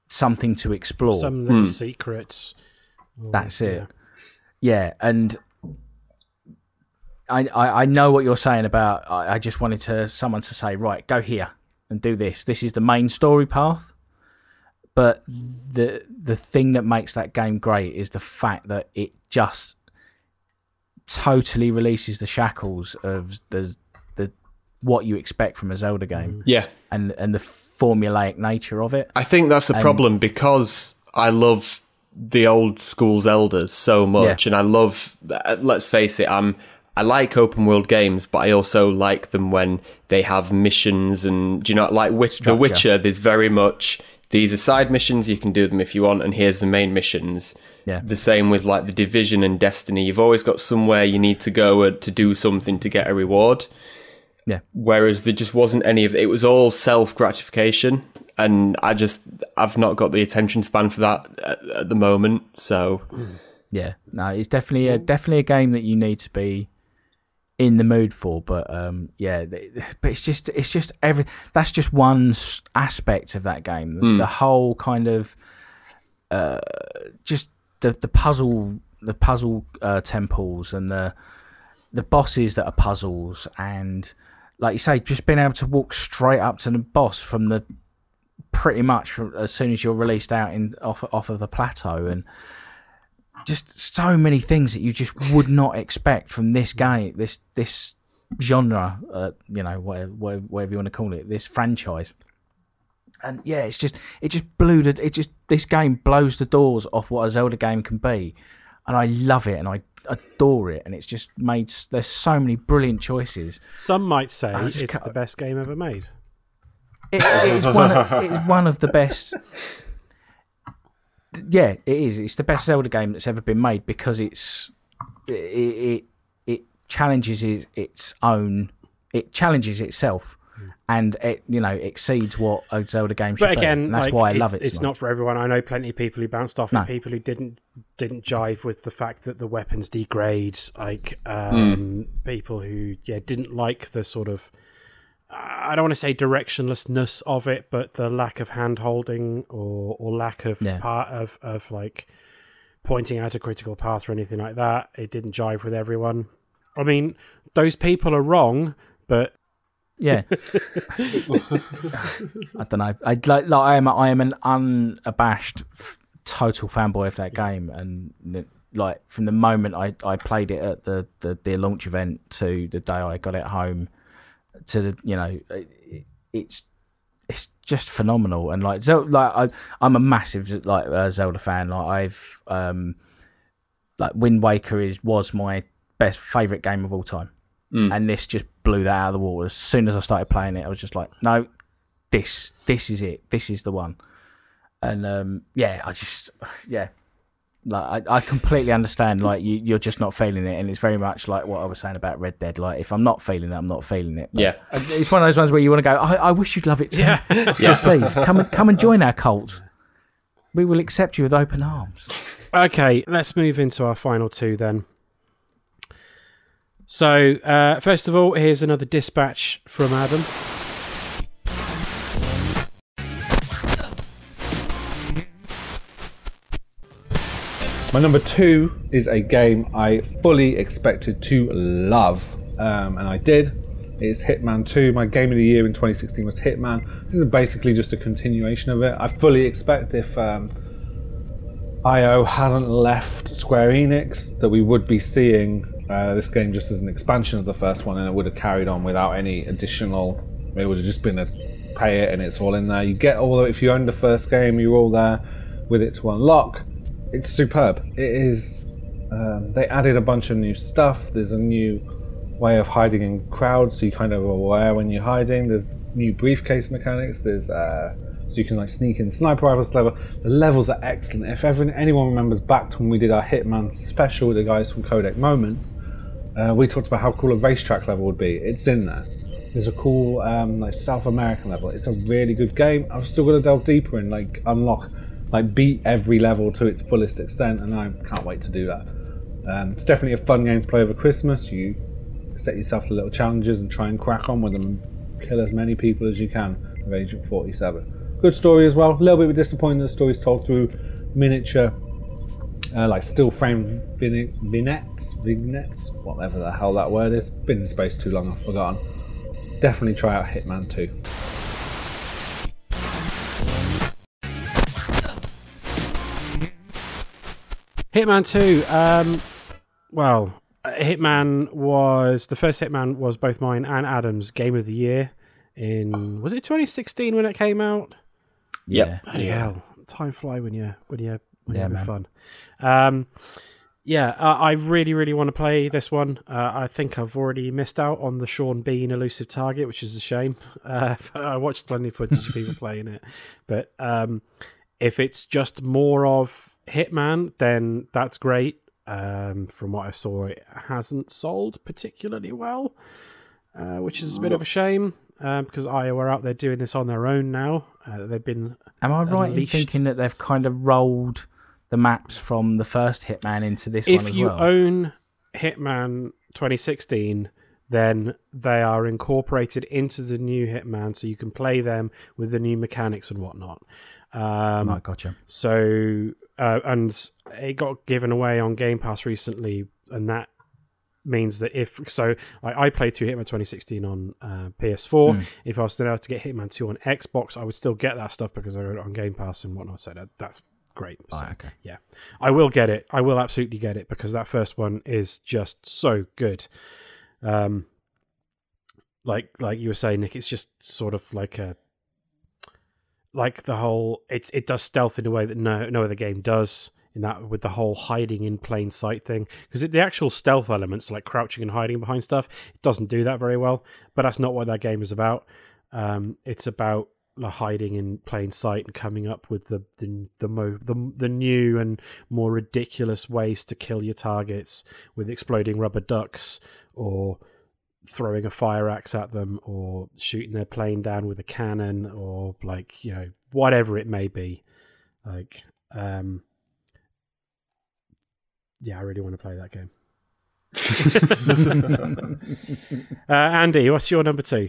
something to explore. Some little secrets. That's it. yeah. Yeah, and I, I I know what you're saying about. I, I just wanted to someone to say, right, go here and do this. This is the main story path. But the the thing that makes that game great is the fact that it just totally releases the shackles of the the what you expect from a Zelda game yeah, and and the formulaic nature of it. I think that's the problem because I love the old school Zeldas so much, Yeah. and I love. Let's face it, I'm. I like open world games, but I also like them when they have missions and do you know like Witch, The Witcher? There's very much these are side missions. You can do them if you want, and here's the main missions. Yeah. The same with like the Division and Destiny. You've always got somewhere you need to go to do something to get a reward. Yeah. Whereas there just wasn't any of it. It was all self gratification, and I just I've not got the attention span for that at, at the moment. So Yeah, no, it's definitely a definitely a game that you need to be in the mood for. But um, yeah, but it's just it's just every that's just one aspect of that game. The, the whole kind of uh, just the the puzzle the puzzle uh, temples and the the bosses that are puzzles and like you say, just being able to walk straight up to the boss from the pretty much from, as soon as you're released out in off off of the plateau, and just so many things that you just would not expect from this game, this this genre, uh, you know, whatever, whatever you want to call it, this franchise. And yeah, it's just it just blew the it just this game blows the doors off what a Zelda game can be, and I love it and I adore it, and it's just made there's so many brilliant choices. Some might say it's can't- the best game ever made. It, it is one. Of, it is one of the best. Yeah, it is. It's the best Zelda game that's ever been made because it's it it, it challenges its, its own. It challenges itself, and it you know exceeds what a Zelda game should But again, be. And that's like, why I love it. It's so not for everyone. I know plenty of people who bounced off No. it. People who didn't didn't jive with the fact that the weapons degrade. Like Hmm. um, people who yeah didn't like the sort of I don't want to say directionlessness of it, but the lack of hand holding or or lack of Yeah. part of of like pointing out a critical path or anything like that. It didn't jive with everyone. I mean, those people are wrong, but Yeah. I don't know. I like, like I am. I am an unabashed, f- total fanboy of that game, and like from the moment I, I played it at the, the the launch event to the day I got it home, to the you know, it, it's it's just phenomenal. And like Zelda, like I, I'm a massive like uh, Zelda fan. Like I've um, like Wind Waker is was my best favorite game of all time and this just blew that out of the water. As soon as I started playing it, I was just like, no, this this is it. This is the one. And um, yeah, I just yeah, like I, I completely understand. Like you, you're just not feeling it, and it's very much like what I was saying about Red Dead. Like if I'm not feeling it, I'm not feeling it. But Yeah. it's one of those ones where you want to go. I, I wish you'd love it too. Yeah. So please come and come and join our cult. We will accept you with open arms. Okay, let's move into our final two then. So, uh, first of all, here's another dispatch from Adam. My number two is a game I fully expected to love, um, and I did. It's Hitman 2. My game of the year in 2016 was Hitman. This is basically just a continuation of it. I fully expect if um, IO hadn't left Square Enix that we would be seeing uh, this game just as an expansion of the first one, and it would have carried on without any additional. It would have just been a pay it and it's all in there. You get all if you own the first game, you're all there with it to unlock. It's superb. It is. Um, they added a bunch of new stuff. There's a new way of hiding in crowds, so you kind of are aware when you're hiding. There's new briefcase mechanics. There's uh, so you can like sneak in sniper rifles level. The levels are excellent. If ever anyone remembers back to when we did our Hitman special with the guys from Codec Moments, uh, we talked about how cool a racetrack level would be. It's in there. There's a cool um, like South American level. It's a really good game. I'm still to delve deeper and like unlock, like beat every level to its fullest extent, and I can't wait to do that. Um, it's definitely a fun game to play over Christmas. You set yourself to little challenges and try and crack on with them and kill as many people as you can with Agent 47. Good story as well. A little bit disappointing the story's told through miniature, uh, like still frame vignettes, vignettes, whatever the hell that word is. Been in space too long, I've forgotten. Definitely try out Hitman 2. Hitman 2. Um, well, uh, Hitman was the first Hitman was both mine and Adam's game of the year in was it 2016 when it came out? Yep. Bloody hell, time fly when you when you when Yeah, you're having man. fun. Um, yeah, uh, I really really want to play this one. Uh, I think I've already missed out on the Sean Bean elusive target, which is a shame. Uh, I watched plenty of footage of people playing it, but um, if it's just more of Hitman, then that's great. Um, from what I saw, it hasn't sold particularly well, uh, which is a bit of a shame um, because IO are out there doing this on their own now. Uh, they've been Am I right in thinking that they've kind of rolled the maps from the first Hitman into this one if you own Hitman 2016, then they are incorporated into the new Hitman, so you can play them with the new mechanics and whatnot. Um, right, gotcha. So, uh, and it got given away on Game Pass recently, and that means that if so, I, I played through Hitman 2016 on uh, PS4. Mm. If I was still able to get Hitman 2 on Xbox, I would still get that stuff because I got it on Game Pass and whatnot. So that, that's great. So, okay. yeah, I will get it. I will absolutely get it because that first one is just so good. Um, like like you were saying, Nick, it's just sort of like a like the whole it it does stealth in a way that no no other game does in that with the whole hiding in plain sight thing. Because the actual stealth elements like crouching and hiding behind stuff it doesn't do that very well but that's not what that game is about. Um it's about like, hiding in plain sight and coming up with the the the, mo- the the new and more ridiculous ways to kill your targets with exploding rubber ducks or throwing a fire axe at them or shooting their plane down with a cannon or like you know whatever it may be like um yeah i really want to play that game uh, andy what's your number two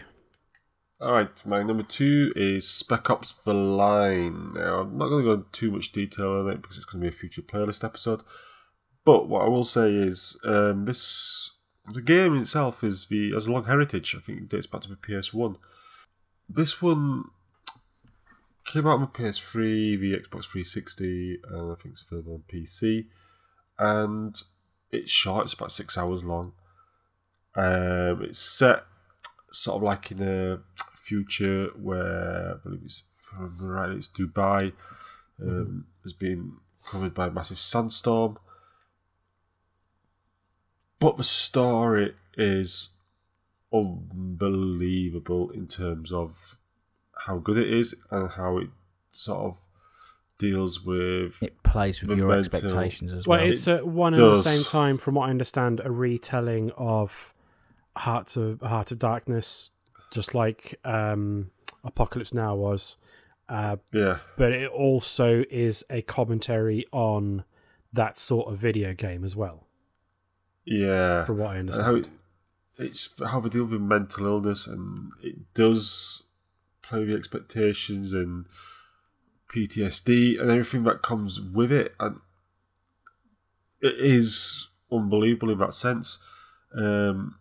All right, my number two is Spec Ops: The Line. Now, I'm not going to go into too much detail on it because it's going to be a future playlist episode. But what I will say is, um, this the game itself is the has a long heritage. I think it dates back to the PS1. This one came out on the PS3, the Xbox 360, and I think it's available on PC. And it's short; it's about six hours long. Um, it's set sort of like in a future where I believe it's, right, it's Dubai um, has been covered by a massive sandstorm. But the story is unbelievable in terms of how good it is and how it sort of deals with It plays with your Momentum. expectations as well well. it's at one and the same time from what i understand a retelling of hearts of heart of darkness just like um apocalypse now was uh yeah but it also is a commentary on that sort of video game as well, yeah. From what I understand. how it, it's how they deal with mental illness and it does play with expectations and PTSD and everything that comes with it. And it is unbelievable in that sense. Um,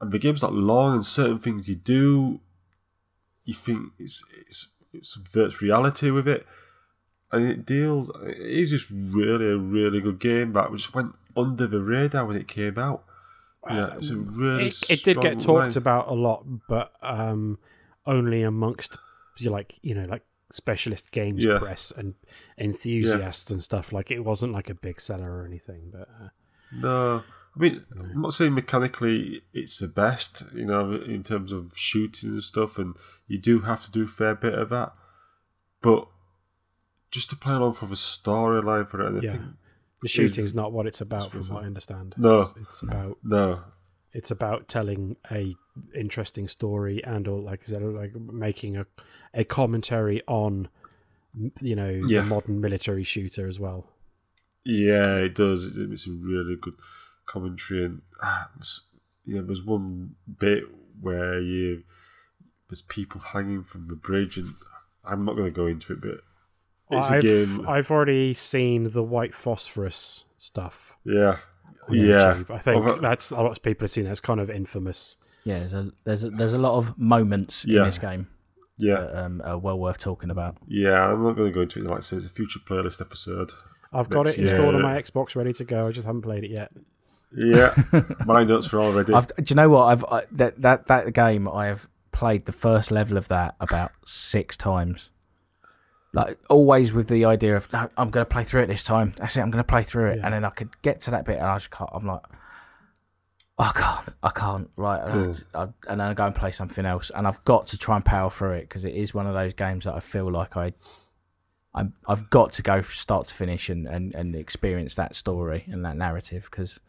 and the game's not long and certain things you do you think it's it's it subverts reality with it. And it deals it is just really a really good game that just went under the radar when it came out yeah it's a really it, it did get talked line. about a lot, but um, only amongst like you know like specialist games Yeah. press and enthusiasts and stuff. Like it wasn't like a big seller or anything, but uh, No, I mean, I'm not saying mechanically it's the best, you know, in terms of shooting and stuff, and you do have to do a fair bit of that. But just to play along for the storyline for it, and I think, the shooting's not what it's about, from what I understand. No. it's, it's about no, it's about telling a interesting story and or like I said, like making a a commentary on you know Yeah. the modern military shooter as well. yeah, it does. It's a really good commentary, and ah, know, there's one bit where you there's people hanging from the bridge, and I'm not going to go into it, but it's I've, a game. I've already seen the white phosphorus stuff. yeah, yeah. YouTube. I think Well, that's a lot of people have seen. That's kind of infamous. yeah, there's a there's a, there's a lot of moments Yeah. in this game yeah. that um, are well worth talking about. Yeah, I'm not going to go into it. Like I said, it's a future playlist episode. I've got it installed on my Xbox, ready to go. I just haven't played it yet. Yeah, my notes are already. I've, do you know what? I've I, that that that game I have played the first level of that about six times. Like always with the idea of no, I'm going to play through it this time. That's it. I'm going to play through it, Yeah. and then I could get to that bit, and I just can't. I'm like, I can't. I can't. Right, and, I, hmm. I, and then I go and play something else, and I've got to try and power through it because it is one of those games that I feel like I. I'm, I've got to go from start to finish and, and, and experience that story and that narrative because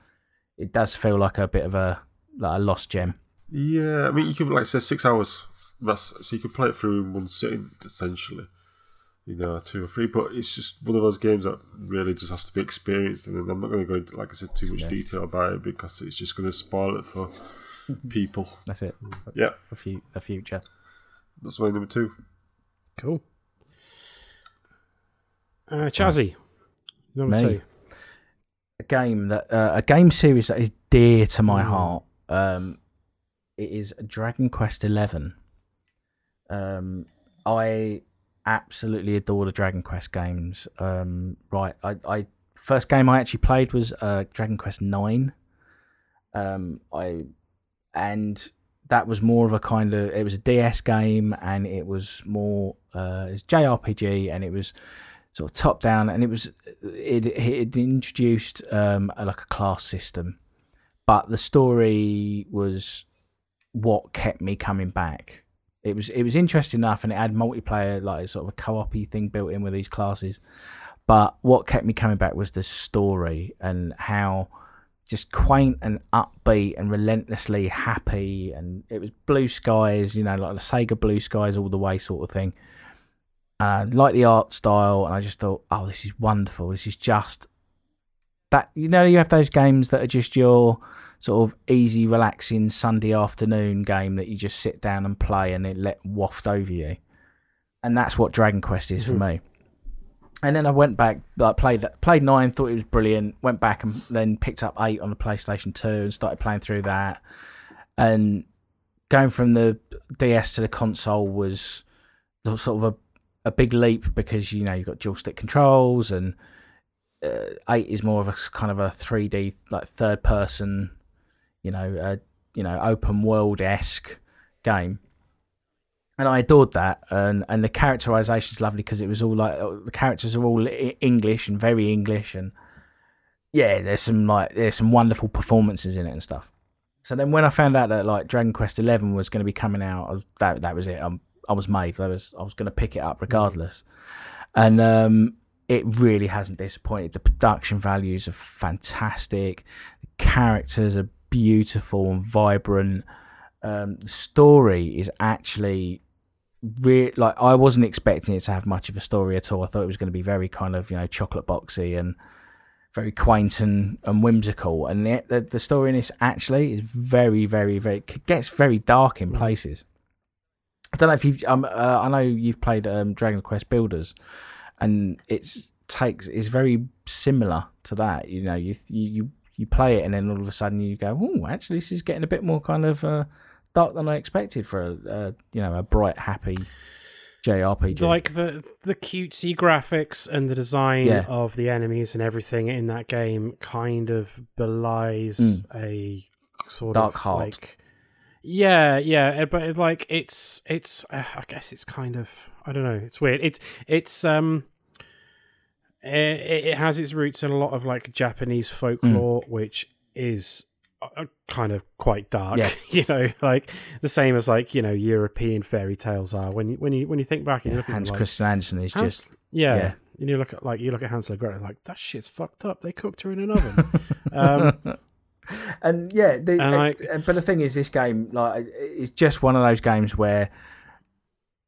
it does feel like a bit of a like a lost gem. yeah, I mean, you could like say six hours. That's so you could play it through in one sitting, essentially. You know, two or three, but it's just one of those games that really just has to be experienced. And I'm not going to go into, like I said, too much detail about it because it's just going to spoil it for people. That's it Yeah, for fu- the future. that's my number two. Cool. Uh, Chazzy, number Me. two. a game that uh, a game series that is dear to my Mm. heart. Um, it is Dragon Quest Eleven. Um, I absolutely adore the Dragon Quest games. Um, right, I, I first game I actually played was uh, Dragon Quest Nine. Um, I and that was more of a kind of it was a DS game and it was more uh, it's JRPG and it was sort of top down and it was it it introduced um, a, like a class system, but the story was what kept me coming back. It was it was interesting enough and it had multiplayer like sort of a co-op thing built in with these classes. But what kept me coming back was the story and how just quaint and upbeat and relentlessly happy and it was blue skies, you know, like the Sega blue skies all the way sort of thing. Uh, like the art style, and I just thought, oh, this is wonderful. This is just that you know you have those games that are just your sort of easy, relaxing Sunday afternoon game that you just sit down and play and it let waft over you, and that's what Dragon Quest is for me. And then I went back, like played played nine, thought it was brilliant. Went back and then picked up eight on the PlayStation Two and started playing through that. And going from the DS to the console was sort of a, a big leap because you know you've got dual stick controls and uh, eight is more of a kind of a three D like third person, you know, a you know, open world esque game and I adored that, and and the characterization is lovely because it was all like uh, the characters are all English and very English, and yeah, there's some like there's some wonderful performances in it and stuff. So then when I found out that like Dragon Quest Eleven was going to be coming out, that that was it. i I was made. That was I was going to pick it up regardless, and um, it really hasn't disappointed. The production values are fantastic. The characters are beautiful and vibrant. Um, the story is actually re- like I wasn't expecting it to have much of a story at all. I thought it was going to be very kind of you know chocolate boxy and very quaint and, and whimsical. And the, the the story in this actually is very very very gets very dark in places. I don't know if you've um uh, I know you've played um, Dragon Quest Builders, and it's takes is very similar to that. You know you you you you play it and then all of a sudden you go, oh, actually this is getting a bit more kind of uh, dark than I expected for a uh, you know a bright happy JRPG. Like the the cutesy graphics and the design Yeah. of the enemies and everything in that game kind of belies Mm. a sort Dark of heart. like yeah yeah uh, but it, like it's it's uh, i guess it's kind of i don't know it's weird it's it's um it, it has its roots in a lot of like japanese folklore which is uh, kind of quite dark Yeah. you know like the same as like you know european fairy tales are when you when you when you think back and you Yeah, look at Hans like, Christian Andersen is Hans- just yeah. yeah. And you look at like you look at Hansel and Gretel, like that shit's fucked up. They cooked her in an oven. um, and yeah, the, And uh, but the thing is, this game like it's just one of those games where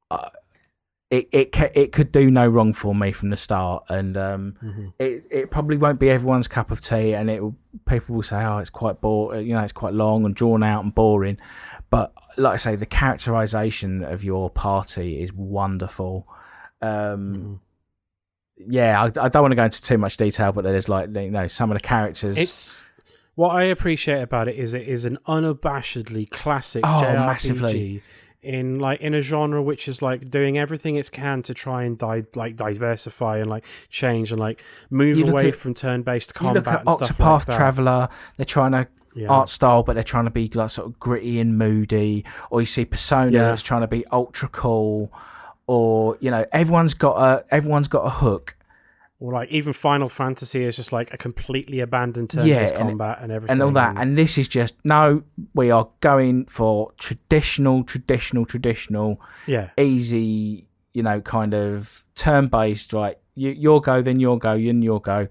uh, it it it could do no wrong for me from the start, and um, mhm. it it probably won't be everyone's cup of tea, and it will, people will say, oh, it's quite bore, you know, it's quite long and drawn out and boring, but like I say, the characterization of your party is wonderful. Um, Mhm. yeah, I, I don't want to go into too much detail, but there's like you know some of the characters. It's what I appreciate about it is it is an unabashedly classic Oh, JRPG massively. In like in a genre which is like doing everything it can to try and di- like diversify and like change and like move away at- from turn-based combat. you look combat at and stuff Octopath like. Traveler. They're trying to Yeah. art style, but they're trying to be like sort of gritty and moody. Or you see Persona Yeah. that's trying to be ultra cool. Or you know, everyone's got a everyone's got a hook, Or like even Final Fantasy is just like a completely abandoned Yeah, turn-based and- combat and everything and all that. And this is just no. We are going for traditional, traditional, traditional, yeah, easy. You know, kind of turn based. Right, you you'll go, then you'll go, then you'll go.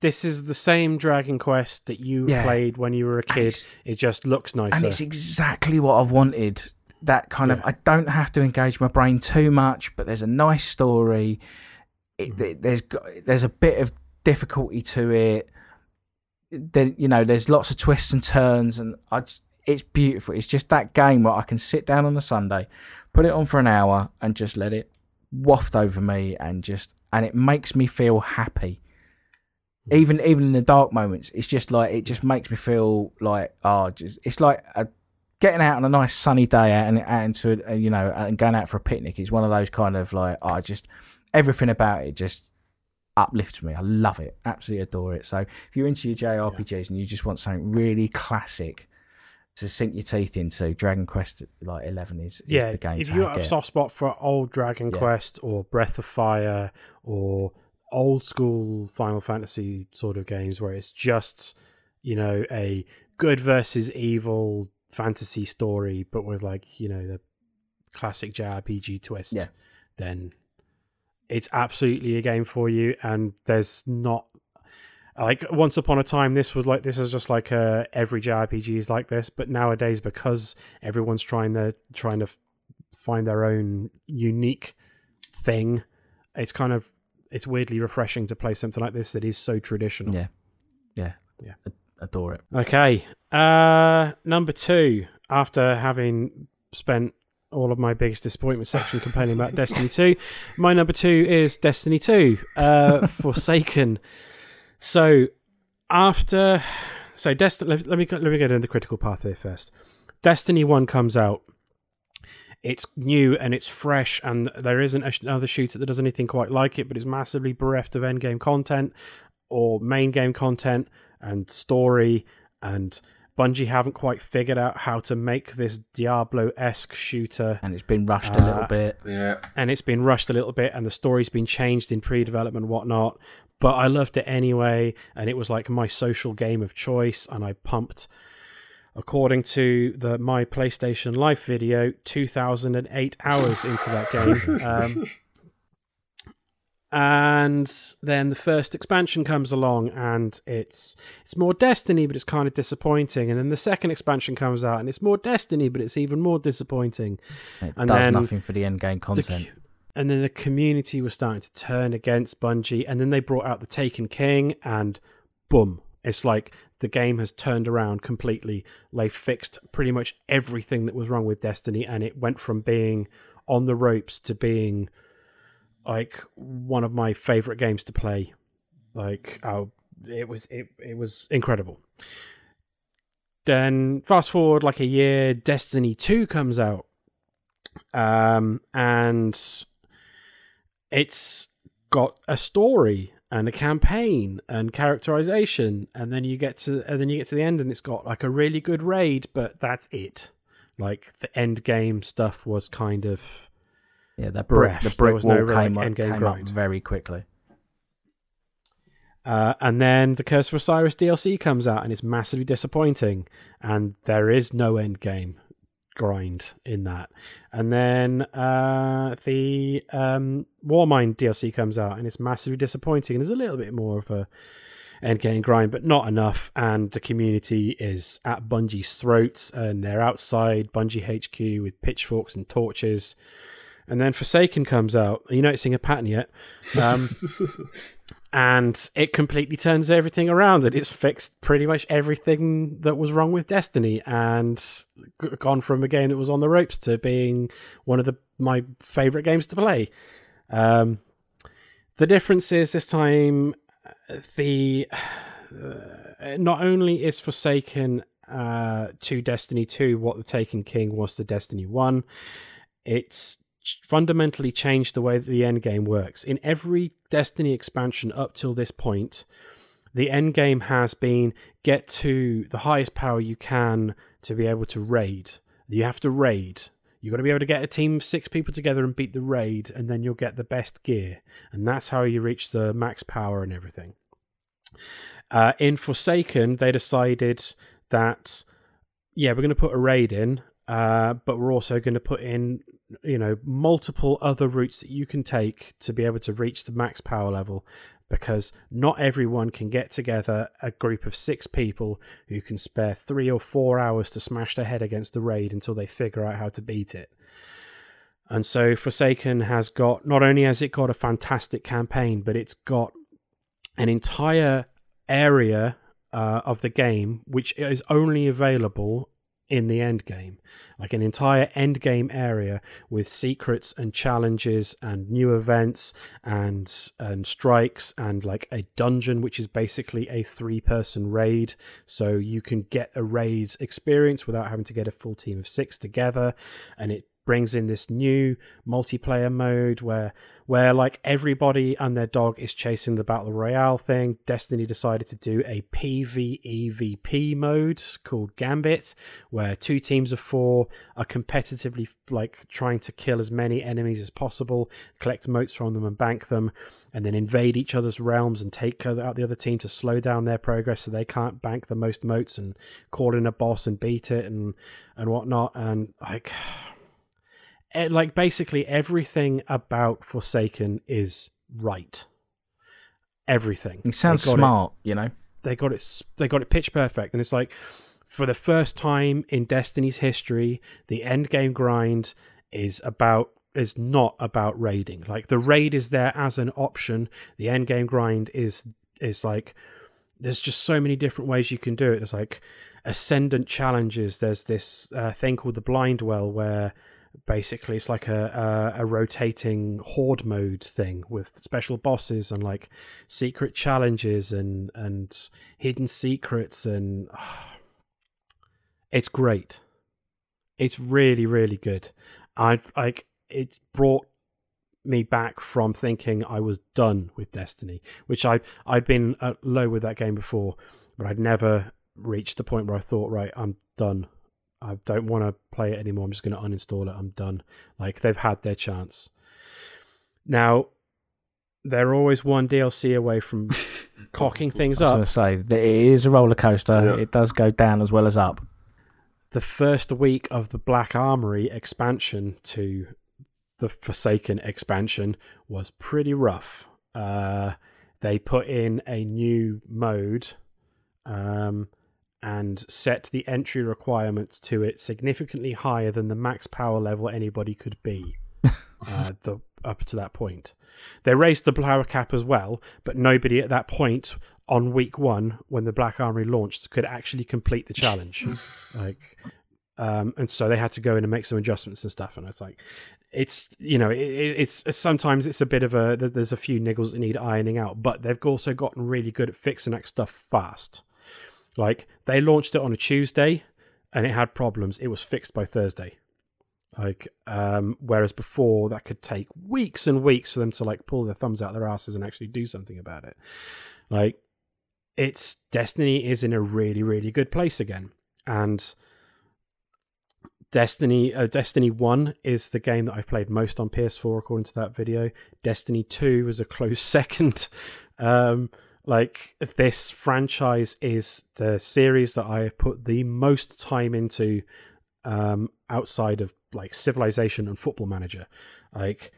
this is the same Dragon Quest that you Yeah. played when you were a kid. It just looks nicer. and it's exactly what I've wanted. That kind of I don't have to engage my brain too much, but there's a nice story. It, mm. th- there's there's a bit of difficulty to it. Then you know there's lots of twists and turns, and I just, it's beautiful. It's just that game where I can sit down on a Sunday, put it on for an hour, and just let it waft over me, and just and it makes me feel happy. Mm. even even in the dark moments, it's just like it just makes me feel like oh, just it's like a, getting out on a nice sunny day out and out into a, you know and going out for a picnic. It's one of those kind of like oh, just everything about it just uplifts me. I love it, absolutely adore it. So if you're into your JRPGs and you just want something really classic to sink your teeth into, Dragon Quest like Eleven is, is yeah, the game. if you have a soft spot for old Dragon Yeah. Quest or Breath of Fire or old school Final Fantasy sort of games where it's just, you know, a good versus evil fantasy story, but with like, you know, the classic JRPG twist, Yeah. then it's absolutely a game for you. And there's not like once upon a time this was like this is just like uh every JRPG is like this, but nowadays because everyone's trying to trying to find their own unique thing, it's kind of it's weirdly refreshing to play something like this that is so traditional. yeah, yeah, Yeah. Adore it. Okay. Uh number two, after having spent all of my biggest disappointment section complaining about Destiny 2, my number two is Destiny 2, uh, Forsaken. So after so Destiny let, let me let me get into the critical path here first. Destiny 1 comes out. It's new and it's fresh, and there isn't another shooter that does anything quite like it, but it's massively bereft of end game content or main game content and story and Bungie haven't quite figured out how to make this Diablo esque shooter, And it's been rushed a little Uh, bit. Yeah. and it's been rushed a little bit, and the story's been changed in pre development and whatnot. But I loved it anyway, and it was like my social game of choice, and I pumped, according to the my PlayStation Live video, 2008 hours into that game. Um, and then the first expansion comes along and it's it's more destiny but it's kind of disappointing and then the second expansion comes out and it's more destiny but it's even more disappointing It and does nothing for the end game content. cu- and then the community was starting to turn against Bungie, and then they brought out the Taken King, and boom, it's like the game has turned around completely. They fixed pretty much everything that was wrong with Destiny, and it went from being on the ropes to being like one of my favorite games to play. Like, oh, it was it it was incredible. Then fast forward like a year, Destiny Two comes out um, and it's got a story and a campaign and characterization, and then you get to and then you get to the end, and it's got like a really good raid, but that's it. Like the end game stuff was kind of Yeah, the brick, breath. the brick was no wall real, came, like, up, endgame came up very quickly. Uh, and then the Curse of Osiris DLC comes out, and it's massively disappointing. And there is no end game grind in that. And then uh, the um, Warmind DLC comes out, and it's massively disappointing. And there's a little bit more of a end game grind, but not enough. And the community is at Bungie's throats, and they're outside Bungie HQ with pitchforks and torches. And then Forsaken comes out. Are you noticing a pattern yet? Um, and it completely turns everything around and it's fixed pretty much everything that was wrong with destiny and gone from a game that was on the ropes to being one of the my favorite games to play um, the difference is this time uh, the uh, not only is forsaken uh, to destiny 2 what the taken king was to destiny 1 it's fundamentally changed the way that the end game works. In every Destiny expansion up till this point, the end game has been get to the highest power you can to be able to raid. You have to raid. You've got to be able to get a team of six people together and beat the raid, and then you'll get the best gear. And that's how you reach the max power and everything. Uh, in Forsaken, they decided that, yeah, we're going to put a raid in, uh, but we're also going to put in you know multiple other routes that you can take to be able to reach the max power level because not everyone can get together a group of six people who can spare three or four hours to smash their head against the raid until they figure out how to beat it. And so forsaken has got not only has it got a fantastic campaign but it's got an entire area uh, of the game which is only available in the end game like an entire end game area with secrets and challenges and new events and and strikes and like a dungeon which is basically a three person raid. So you can get a raid experience without having to get a full team of 6 together and it brings in this new multiplayer mode where where like everybody and their dog is chasing the battle royale thing. Destiny decided to do a pvevp mode called gambit where two teams of four are competitively like trying to kill as many enemies as possible collect motes from them and bank them and then invade each other's realms and take out the other team to slow down their progress so they can't bank the most motes and call in a boss and beat it and and whatnot. And like like basically everything about Forsaken is right. Everything. It sounds smart, you know. They got it. They got it pitch perfect, and it's like for the first time in Destiny's history, the end game grind is about is not about raiding. Like the raid is there as an option. The end game grind is is like there's just so many different ways you can do it. There's like ascendant challenges. There's this uh, thing called the blind well where basically it's like a, a, a rotating horde mode thing with special bosses and like secret challenges and and hidden secrets and it's great. It's really really good. I like it brought me back from thinking i was done with destiny which i i'd been low with that game before but i'd never reached the point where i thought right i'm done I don't want to play it anymore. I'm just going to uninstall it. I'm done. Like they've had their chance. Now, they're always one DLC away from cocking things up. I up. was going to say, it is a roller coaster. Yeah. It does go down as well as up. The first week of the Black Armory expansion to the Forsaken expansion was pretty rough. Uh, they put in a new mode. Um, and set the entry requirements to it significantly higher than the max power level anybody could be uh, the, up to that point. They raised the power cap as well, but nobody at that point on week one, when the Black Armory launched, could actually complete the challenge. like, um, and so they had to go in and make some adjustments and stuff. And it's like, it's you know, it, it's sometimes it's a bit of a there's a few niggles that need ironing out, but they've also gotten really good at fixing that stuff fast. Like they launched it on a Tuesday and it had problems. It was fixed by Thursday. Like um whereas before that could take weeks and weeks for them to like pull their thumbs out their asses and actually do something about it. Like it's Destiny is in a really really good place again. And Destiny uh, Destiny 1 is the game that I've played most on PS4 according to that video. Destiny 2 was a close second. Um like this franchise is the series that I have put the most time into um, outside of like Civilization and Football Manager. Like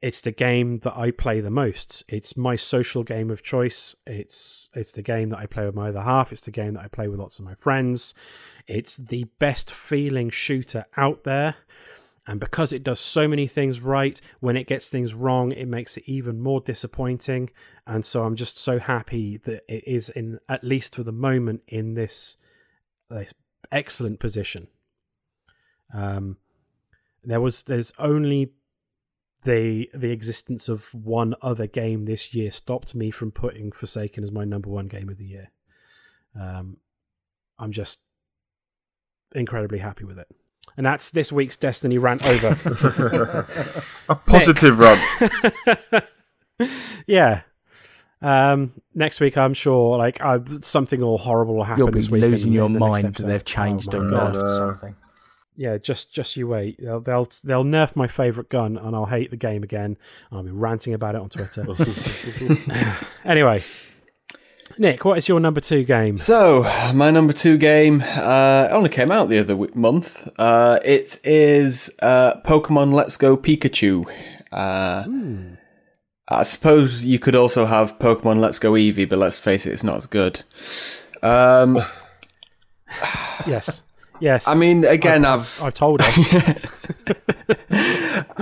it's the game that I play the most. It's my social game of choice. It's it's the game that I play with my other half. It's the game that I play with lots of my friends. It's the best feeling shooter out there. And because it does so many things right, when it gets things wrong, it makes it even more disappointing. And so I'm just so happy that it is in at least for the moment in this, this excellent position. Um, there was there's only the the existence of one other game this year stopped me from putting Forsaken as my number one game of the year. Um, I'm just incredibly happy with it. And that's this week's Destiny rant over. A positive run. yeah. Um, next week, I'm sure, like I, something all horrible will happen. You'll be this week losing in- your the mind that they've changed Oh or my nerfed God. something. Yeah, just just you wait. They'll they'll they'll nerf my favorite gun, and I'll hate the game again. And I'll be ranting about it on Twitter. anyway, Nick, what is your number two game? So, my number two game uh, only came out the other w- month. Uh, it is uh, Pokemon Let's Go Pikachu. Uh, I suppose you could also have Pokemon Let's Go Eevee, but let's face it, it's not as good. Um, Yes, yes. I mean, again, I've I've told her.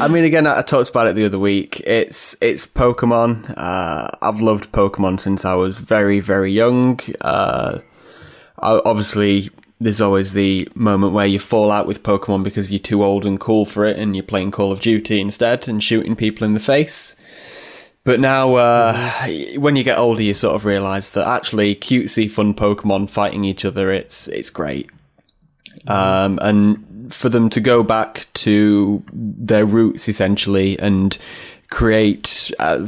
I mean, again, I talked about it the other week. It's it's Pokemon. Uh, I've loved Pokemon since I was very very young. Uh, obviously, there's always the moment where you fall out with Pokemon because you're too old and cool for it, and you're playing Call of Duty instead and shooting people in the face. But now, uh, when you get older, you sort of realise that actually cutesy, fun Pokemon fighting each other, it's it's great. Um, and for them to go back to their roots essentially and create uh,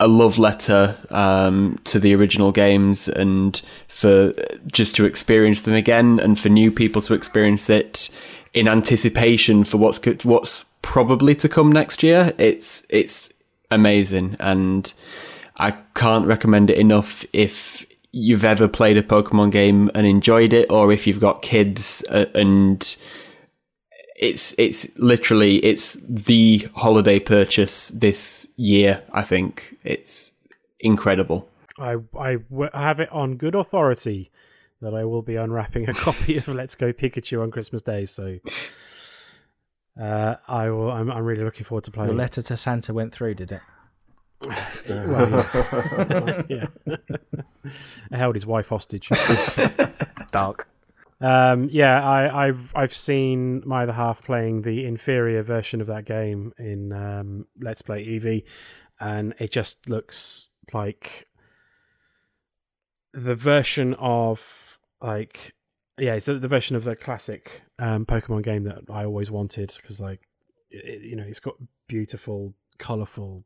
a love letter um, to the original games and for just to experience them again and for new people to experience it in anticipation for what's what's probably to come next year. It's it's amazing and I can't recommend it enough if you've ever played a Pokemon game and enjoyed it or if you've got kids uh, and it's it's literally it's the holiday purchase this year. I think it's incredible. I, I w- have it on good authority that I will be unwrapping a copy of Let's Go Pikachu on Christmas Day. So uh, I will. I'm, I'm really looking forward to playing. Your letter to Santa went through, did it? Well, yeah. I held his wife hostage. Dark. Um, yeah, I, I've I've seen my other half playing the inferior version of that game in um, Let's Play Eevee, and it just looks like the version of like yeah, it's the, the version of the classic um, Pokemon game that I always wanted because like it, you know it's got beautiful, colorful,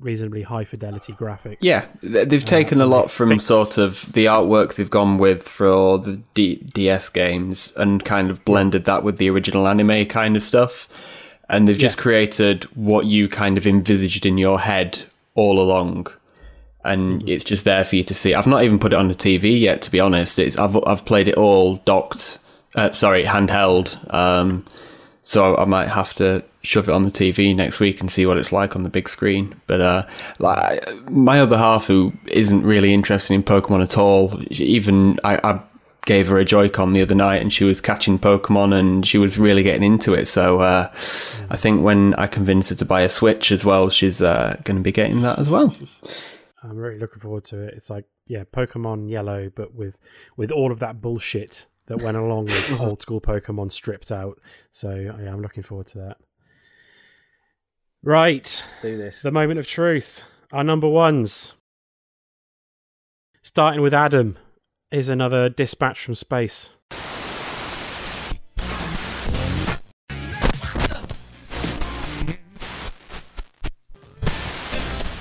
reasonably high fidelity graphics. Yeah, they've taken a lot from fixed- sort of the artwork they've gone with for the D- DS games and kind of blended that with the original anime kind of stuff. And they've just Yeah. created what you kind of envisaged in your head all along. And it's just there for you to see. I've not even put it on the TV yet, to be honest. It's I've I've played it all docked, uh, sorry, handheld. Um, so I might have to shove it on the TV next week and see what it's like on the big screen. But uh, like my other half, who isn't really interested in Pokemon at all, even I, I gave her a Joy-Con the other night, and she was catching Pokemon, and she was really getting into it. So uh, I think when I convince her to buy a Switch as well, she's uh, going to be getting that as well. I'm really looking forward to it. It's like yeah, Pokemon Yellow, but with with all of that bullshit that went along with old school Pokemon stripped out. So yeah, I'm looking forward to that. Right, Do this. the moment of truth. Our number ones, starting with Adam, is another dispatch from space.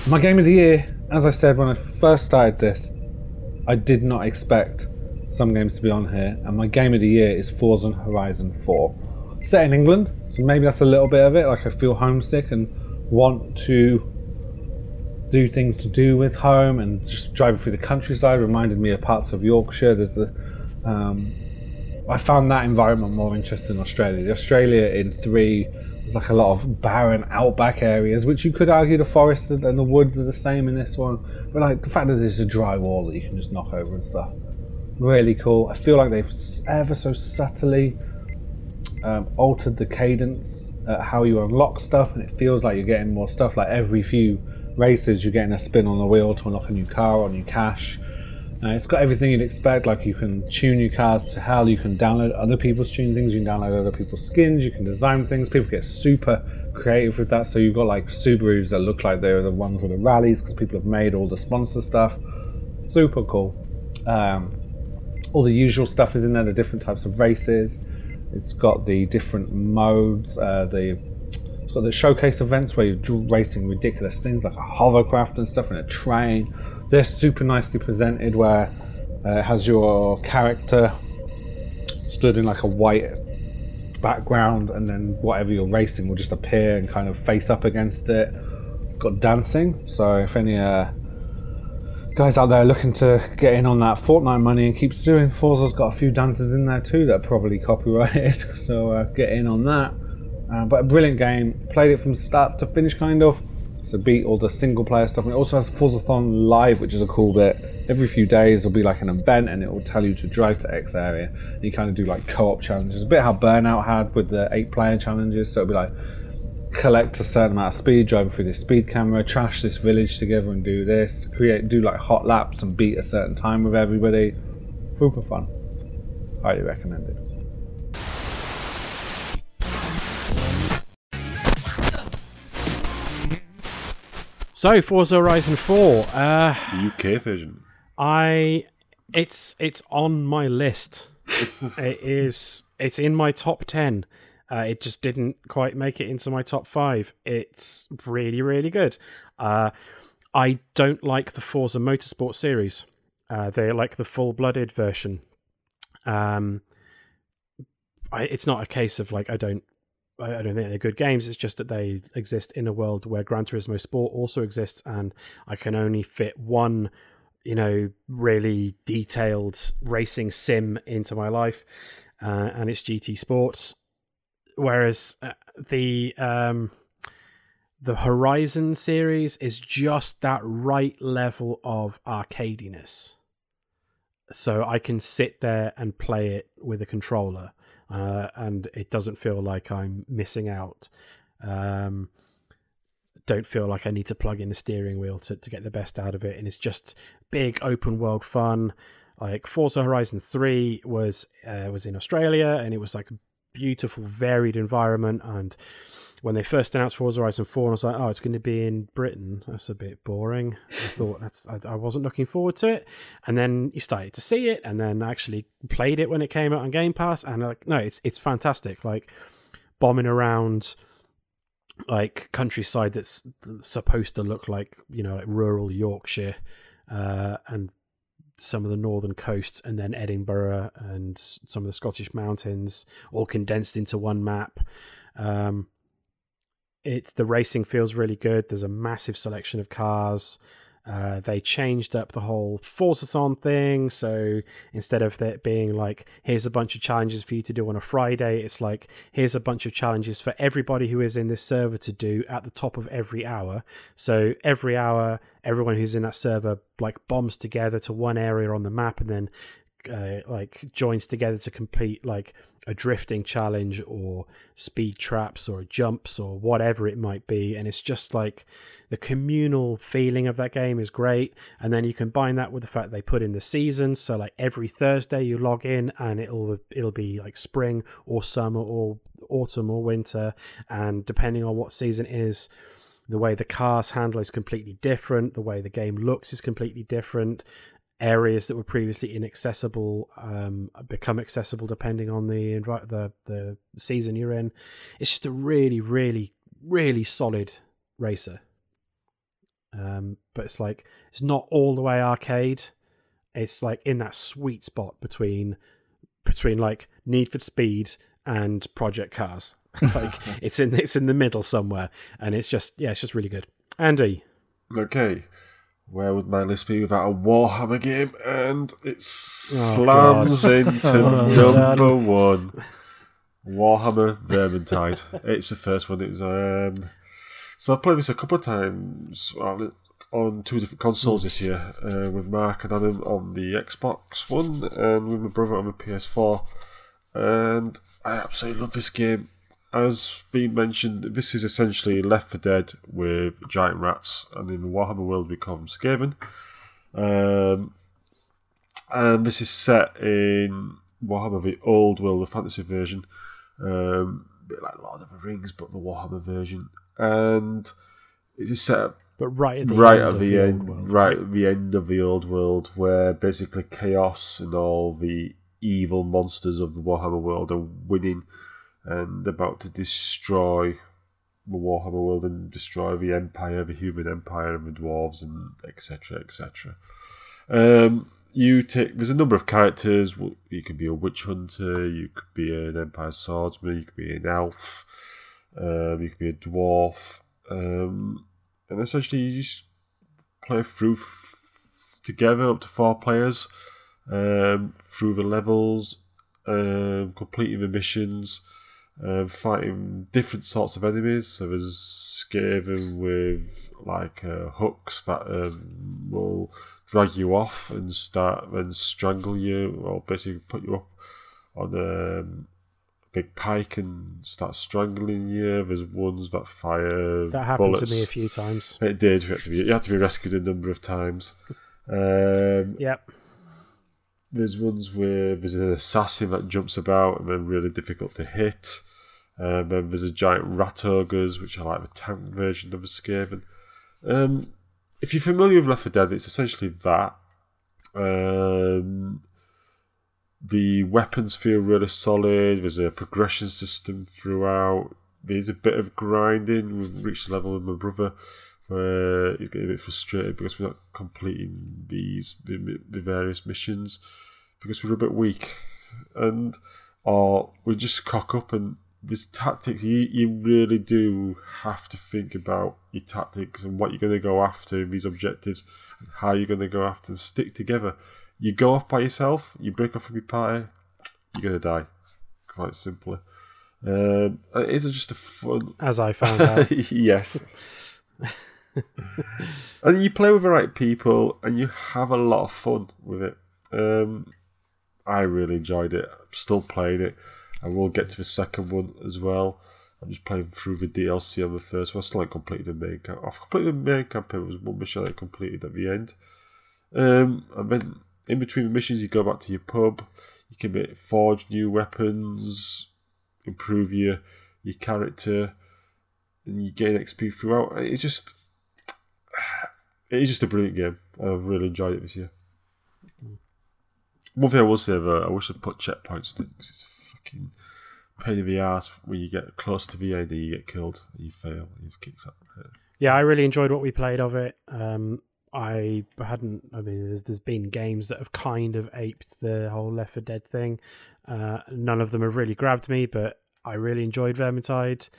My game of the year, as I said when I first started this, I did not expect some games to be on here, and my game of the year is Forza Horizon 4. Set in England, so maybe that's a little bit of it. Like I feel homesick and want to do things to do with home, and just driving through the countryside reminded me of parts of Yorkshire. There's the um, I found that environment more interesting in Australia. The Australia in three was like a lot of barren outback areas, which you could argue the forests and the woods are the same in this one. But like the fact that there's a dry wall that you can just knock over and stuff, really cool. I feel like they've ever so subtly um, altered the cadence how you unlock stuff, and it feels like you're getting more stuff. Like every few races, you're getting a spin on the wheel to unlock a new car or new cash. Uh, it's got everything you'd expect. Like you can tune your cars to hell. You can download other people's tune things. You can download other people's skins. You can design things. People get super creative with that. So you've got like Subarus that look like they're the ones with the rallies because people have made all the sponsor stuff. Super cool. Um, all the usual stuff is in there. The different types of races. It's got the different modes. Uh, the it's got the showcase events where you're racing ridiculous things like a hovercraft and stuff and a train. They're super nicely presented where uh, it has your character stood in like a white background and then whatever you're racing will just appear and kind of face up against it. It's got dancing, so if any uh, guys out there looking to get in on that Fortnite money and keeps doing, Forza's got a few dances in there too that are probably copyrighted, so uh, get in on that. Uh, but a brilliant game. Played it from start to finish, kind of. So beat all the single player stuff. And it also has Forzathon Live, which is a cool bit. Every few days there'll be like an event, and it will tell you to drive to X area. And you kind of do like co-op challenges, a bit how Burnout had with the eight-player challenges. So it'll be like collect a certain amount of speed, driving through this speed camera, trash this village together, and do this. Create, do like hot laps and beat a certain time with everybody. Super fun. Highly recommended. So Forza Horizon Four. Uh, UK version. I it's it's on my list. it is it's in my top ten. Uh, it just didn't quite make it into my top five. It's really really good. Uh, I don't like the Forza Motorsport series. Uh, they like the full blooded version. Um, I, it's not a case of like I don't I don't think they're good games. It's just that they exist in a world where Gran Turismo Sport also exists, and I can only fit one, you know, really detailed racing sim into my life, uh, and it's GT Sports. Whereas uh, the um, the Horizon series is just that right level of arcadiness. So I can sit there and play it with a controller uh, and it doesn't feel like I'm missing out. Um, don't feel like I need to plug in the steering wheel to, to get the best out of it, and it's just big open world fun. Like Forza Horizon Three was uh, was in Australia, and it was like beautiful, varied environment. And when they first announced Forza Horizon Four, I was like, oh, it's going to be in Britain. That's a bit boring. I thought that's I, I wasn't looking forward to it, and then you started to see it, and then actually played it when it came out on Game Pass, and like, no, it's it's fantastic. Like bombing around like countryside that's supposed to look like you know like rural Yorkshire, uh, and some of the northern coasts, and then Edinburgh and some of the Scottish mountains, all condensed into one map. Um, it the racing feels really good. There's a massive selection of cars. Uh, they changed up the whole Forzathon thing. So instead of it being like, here's a bunch of challenges for you to do on a Friday, it's like, here's a bunch of challenges for everybody who is in this server to do at the top of every hour. So every hour, everyone who's in that server like bombs together to one area on the map and then uh, like joins together to complete like a drifting challenge or speed traps or jumps or whatever it might be. And it's just like the communal feeling of that game is great. And then you combine that with the fact they put in the seasons so like every thursday you log in and it'll it'll be like spring or summer or autumn or winter. And depending on what season is the way the cars handle is completely different. The way the game looks is completely different areas that were previously inaccessible um, become accessible depending on the envi- the the season you're in. It's just a really, really, really solid racer. Um, but it's like it's not all the way arcade. It's like in that sweet spot between between like Need for Speed and Project Cars. like it's in it's in the middle somewhere, and it's just yeah, it's just really good. Andy, Okay. Where would my list be without a Warhammer game? And it Oh, slams into Oh, number one. Warhammer Vermintide. it's the first one. It was um, so I've played this a couple of times on two different consoles this year uh, with Mark and Adam on the Xbox One and with my brother on the PS4. And I absolutely love this game. As been mentioned, this is essentially Left 4 Dead with giant rats, and in the Warhammer world become Skaven. Um, and this is set in Warhammer, the old world, the fantasy version, um, a bit like Lord of the Rings, but the Warhammer version. And it is set but right at the right end at the, old end, right at the end of the old world, where basically chaos and all the evil monsters of the Warhammer world are winning and about to destroy the Warhammer world and destroy the Empire, the human Empire, and the dwarves, and etc. etc. Um, you take there's a number of characters. You could be a witch hunter, you could be an Empire swordsman, you could be an elf, um, you could be a dwarf, um, and essentially you just play through f- together up to four players um, through the levels, um, completing the missions, um, fighting different sorts of enemies. So there's Skaven with like uh, hooks that um, will drag you off and start and strangle you, or basically put you up on um, a big pike and start strangling you. There's ones that fire That happened bullets. to me a few times. It did. You had to be, had to be rescued a number of times. Um, Yep. there's ones where there's an assassin that jumps about and they're really difficult to hit. Um, then there's a giant rat ogres, which are like the tank version of a Skaven. Um, if you're familiar with Left 4 Dead, it's essentially that. Um, the weapons feel really solid. There's a progression system throughout. There's a bit of grinding. We've reached a level with my brother where he's getting a bit frustrated because we're not completing these the, the various missions because we're a bit weak, and or we just cock up and this tactics you, you really do have to think about your tactics and what you're going to go after these objectives and how you're going to go after and stick together. You go off by yourself you break off from your party you're going to die. Quite simply. Um, it is just a fun As I found out. yes. And you play with the right people and you have a lot of fun with it. Um, I really enjoyed it. I'm still playing it and we'll get to the second one as well. I'm just playing through the DLC on the first one. I still haven't completed the main campaign. I've completed the main campaign. There was one mission I completed at the end. Um, and then in between the missions, you go back to your pub. You can forge new weapons, improve your your character, and you gain XP throughout. It's just it is just a brilliant game. I've really enjoyed it this year. One thing I will say though, I wish I'd put checkpoints in it because it's a fucking pain in the ass when you get close to end you get killed, you fail, you keep up. Yeah, I really enjoyed what we played of it. Um, I hadn't. I mean, there's there's been games that have kind of aped the whole Left 4 Dead thing. Uh, none of them have really grabbed me, but I really enjoyed Vermintide.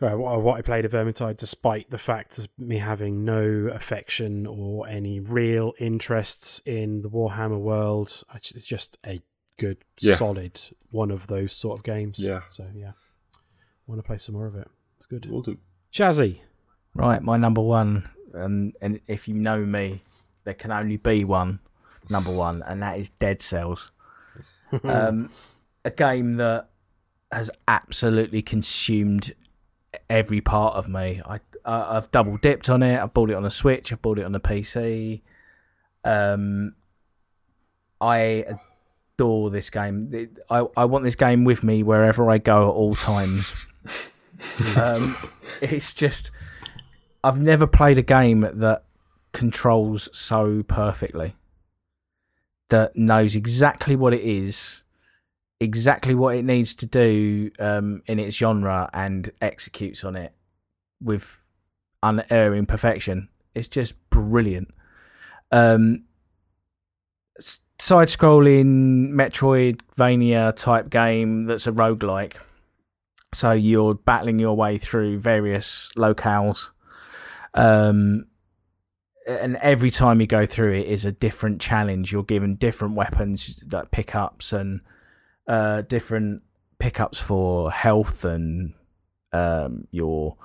Uh, what, what I played of Vermintide, despite the fact of me having no affection or any real interests in the Warhammer world, it's just a good, Yeah. solid one of those sort of games. Yeah. So yeah, want to play some more of it. It's good. We'll do. Chazzy. Right, my number one, and and if you know me, there can only be one number one, and that is Dead Cells. um, a game that has absolutely consumed every part of me. I, I I've double dipped on it. I've bought it on a Switch. I've bought it on a PC. Um, I adore this game. I I want this game with me wherever I go at all times. um, it's just I've never played a game that controls so perfectly. That knows exactly what it is, exactly what it needs to do um, in its genre, and executes on it with unerring perfection. It's just brilliant. Um, side scrolling Metroidvania type game that's a roguelike. So you're battling your way through various locales. Um, and every time you go through it is a different challenge. You're given different weapons, like pickups and uh, different pickups for health and um, your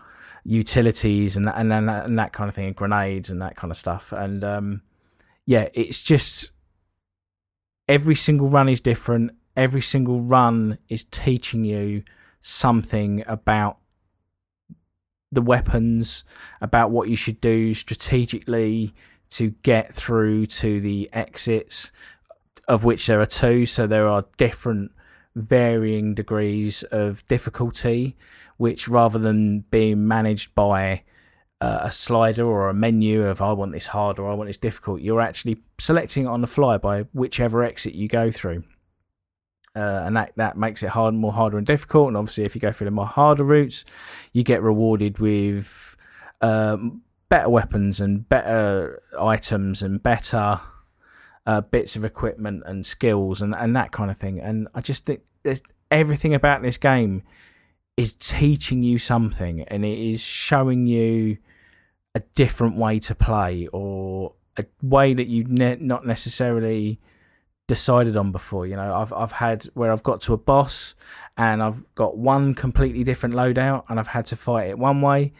utilities and that, and, and, and that kind of thing, and grenades and that kind of stuff. And um, yeah, it's just every single run is different. Every single run is teaching you something about the weapons, about what you should do strategically to get through to the exits, of which there are two. So there are different varying degrees of difficulty, which rather than being managed by uh, a slider or a menu of I want this hard or I want this difficult, you're actually selecting it on the fly by whichever exit you go through. Uh, and that, that makes it hard, more harder and difficult. And obviously, if you go through the more harder routes, you get rewarded with um, better weapons and better items and better uh, bits of equipment and skills and, and that kind of thing. And I just think there's everything about this game is teaching you something and it is showing you a different way to play or a way that you ne- not necessarily decided on before. You know, I've I've had where I've got to a boss and I've got one completely different loadout and I've had to fight it one way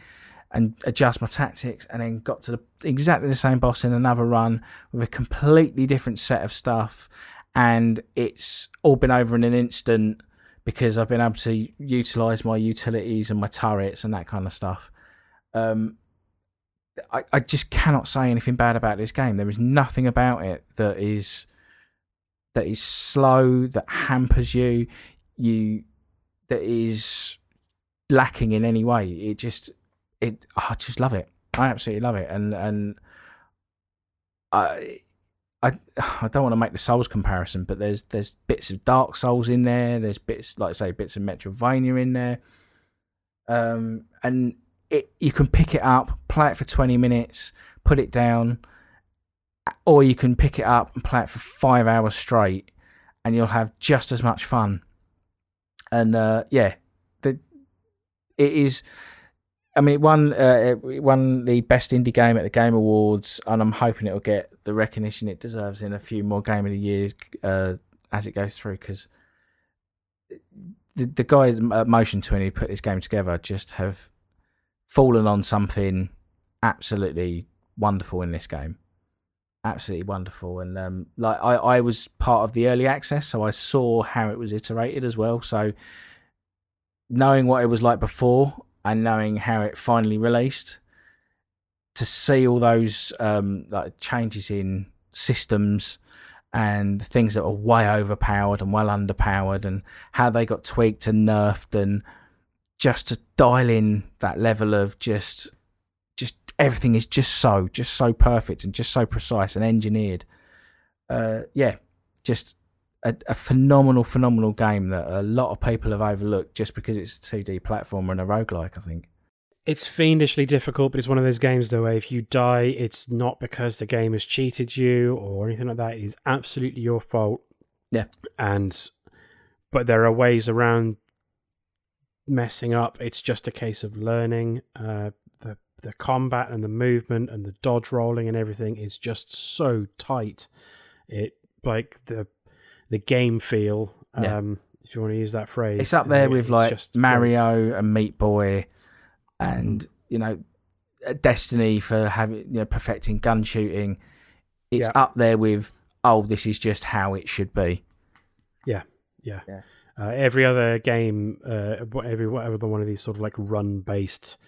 and adjust my tactics and then got to the, exactly the same boss in another run with a completely different set of stuff and it's all been over in an instant because I've been able to utilize my utilities and my turrets and that kind of stuff. Um, I, I just cannot say anything bad about this game. There is nothing about it that is that is slow, that hampers you, you that is lacking in any way. It just it I just love it. I absolutely love it. And and I I I don't want to make the Souls comparison, but there's there's bits of Dark Souls in there. There's bits like I say bits of Metroidvania in there. Um, and it you can pick it up, play it for twenty minutes, put it down, or you can pick it up and play it for five hours straight, and you'll have just as much fun. And uh, yeah, the it is. I mean, it won uh, it won the best indie game at the Game Awards, and I'm hoping it'll get the recognition it deserves in a few more Game of the Years uh, as it goes through. Because the the guys at Motion Twin who put this game together just have fallen on something absolutely wonderful in this game. Absolutely wonderful, and um, like I, I was part of the early access, so I saw how it was iterated as well. So knowing what it was like before and knowing how it finally released, to see all those um, like changes in systems and things that were way overpowered and well underpowered, and how they got tweaked and nerfed, and just to dial in that level of just, just everything is just so, just so perfect and just so precise and engineered. Uh, yeah, just a, a, phenomenal, phenomenal game that a lot of people have overlooked just because it's a 2D platformer and a roguelike, I think. It's fiendishly difficult, but it's one of those games, though, where if you die, it's not because the game has cheated you or anything like that. It is absolutely your fault. Yeah. And, but there are ways around messing up. It's just a case of learning. Uh, the the combat and the movement and the dodge rolling and everything is just so tight. It like the the game feel. Yeah. Um, if you want to use that phrase, It's up there uh, with it's like just Mario and Meat Boy, and you know, Destiny for having you know perfecting gun shooting. It's Yeah. up there with oh, this is just how it should be. Yeah, yeah. Yeah. Uh, every other game, uh, every whatever the one of these sort of like run based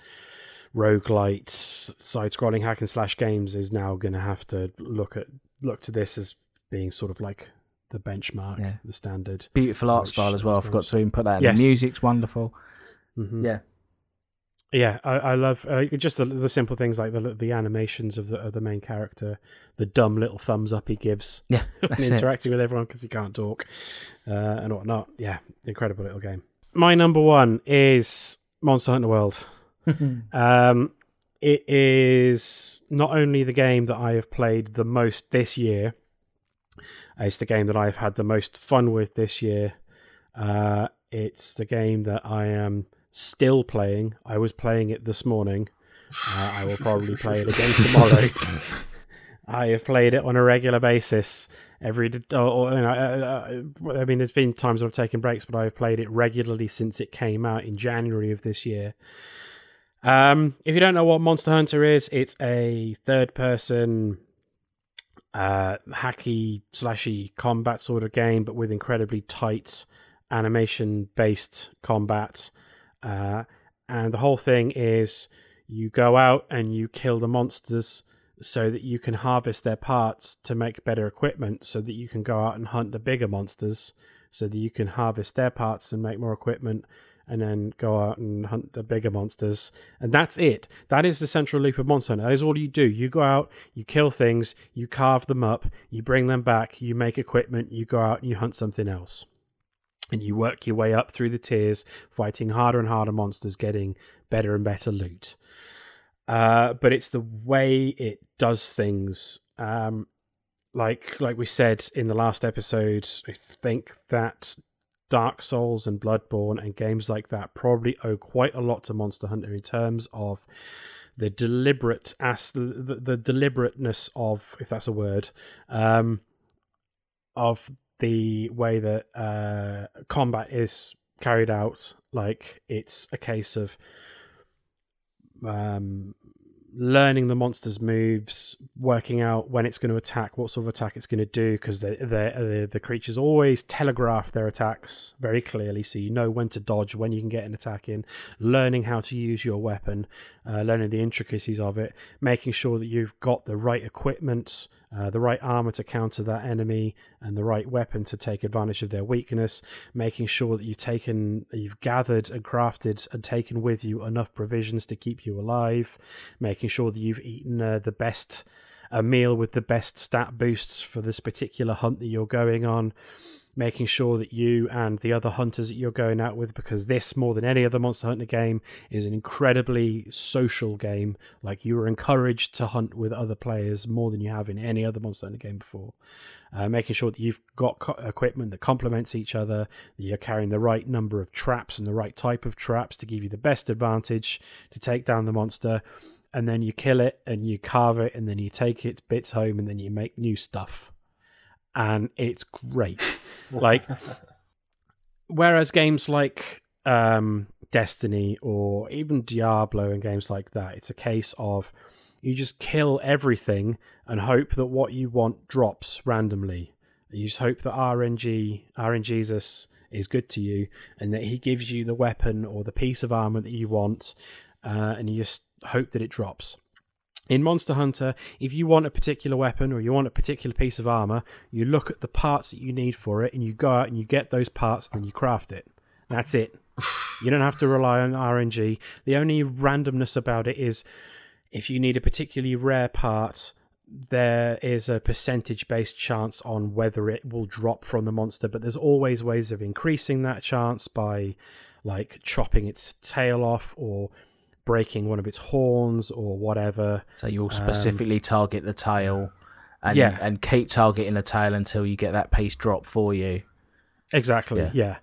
roguelite side scrolling hack and slash games is now going to have to look at look to this as being sort of like the benchmark, Yeah. the standard. Beautiful art style as well. I forgot to even put that. in. Yes. The music's wonderful. Mhm. Yeah, Yeah, I, I love uh, just the, the simple things like the the animations of the of the main character, the dumb little thumbs up he gives yeah, when that's it. interacting with everyone because he can't talk uh, and whatnot. Yeah, incredible little game. My number one is Monster Hunter World. Um, it is not only the game that I have played the most this year, it's the game that I've had the most fun with this year. Uh, it's the game that I am still playing. I was playing it this morning. Uh, I will probably play it again tomorrow. I have played it on a regular basis every. Or, or, you know, uh, uh, I mean, there's been times I've taken breaks, but I've played it regularly since it came out in January of this year. Um, if you don't know what Monster Hunter is, it's a third-person, uh, hacky slashy combat sort of game, but with incredibly tight animation-based combat. Uh, and the whole thing is you go out and you kill the monsters so that you can harvest their parts to make better equipment so that you can go out and hunt the bigger monsters so that you can harvest their parts and make more equipment and then go out and hunt the bigger monsters and that's it that is the central loop of monster Hunter. that is all you do you go out you kill things you carve them up you bring them back you make equipment you go out and you hunt something else and you work your way up through the tiers, fighting harder and harder monsters, getting better and better loot. Uh, but it's the way it does things. Um, like like we said in the last episode, I think that Dark Souls and Bloodborne and games like that probably owe quite a lot to Monster Hunter in terms of the deliberate as the, the, the deliberateness of if that's a word um, of the way that uh, combat is carried out. Like it's a case of um, learning the monster's moves, working out when it's going to attack, what sort of attack it's going to do, because the, the creatures always telegraph their attacks very clearly, so you know when to dodge, when you can get an attack in. Learning how to use your weapon, uh, learning the intricacies of it, making sure that you've got the right equipment uh, the right armor to counter that enemy, and the right weapon to take advantage of their weakness. Making sure that you've taken, you've gathered and crafted and taken with you enough provisions to keep you alive. Making sure that you've eaten uh, the best, a meal with the best stat boosts for this particular hunt that you're going on making sure that you and the other hunters that you're going out with, because this, more than any other Monster Hunter game, is an incredibly social game. Like you are encouraged to hunt with other players more than you have in any other Monster Hunter game before. Uh, making sure that you've got co- equipment that complements each other, that you're carrying the right number of traps and the right type of traps to give you the best advantage to take down the monster. And then you kill it and you carve it, and then you take its bits home, and then you make new stuff and it's great. like, whereas games like um, Destiny or even Diablo and games like that, it's a case of you just kill everything and hope that what you want drops randomly. You just hope that RNG, RNGesus is good to you and that he gives you the weapon or the piece of armor that you want, uh, and you just hope that it drops. In Monster Hunter, if you want a particular weapon or you want a particular piece of armor, you look at the parts that you need for it and you go out and you get those parts and you craft it. That's it. you don't have to rely on RNG. The only randomness about it is if you need a particularly rare part, there is a percentage based chance on whether it will drop from the monster, but there's always ways of increasing that chance by like chopping its tail off or breaking one of its horns or whatever. So you'll specifically um, target the tail and, yeah. and keep targeting the tail until you get that piece drop for you. Exactly. Yeah. yeah.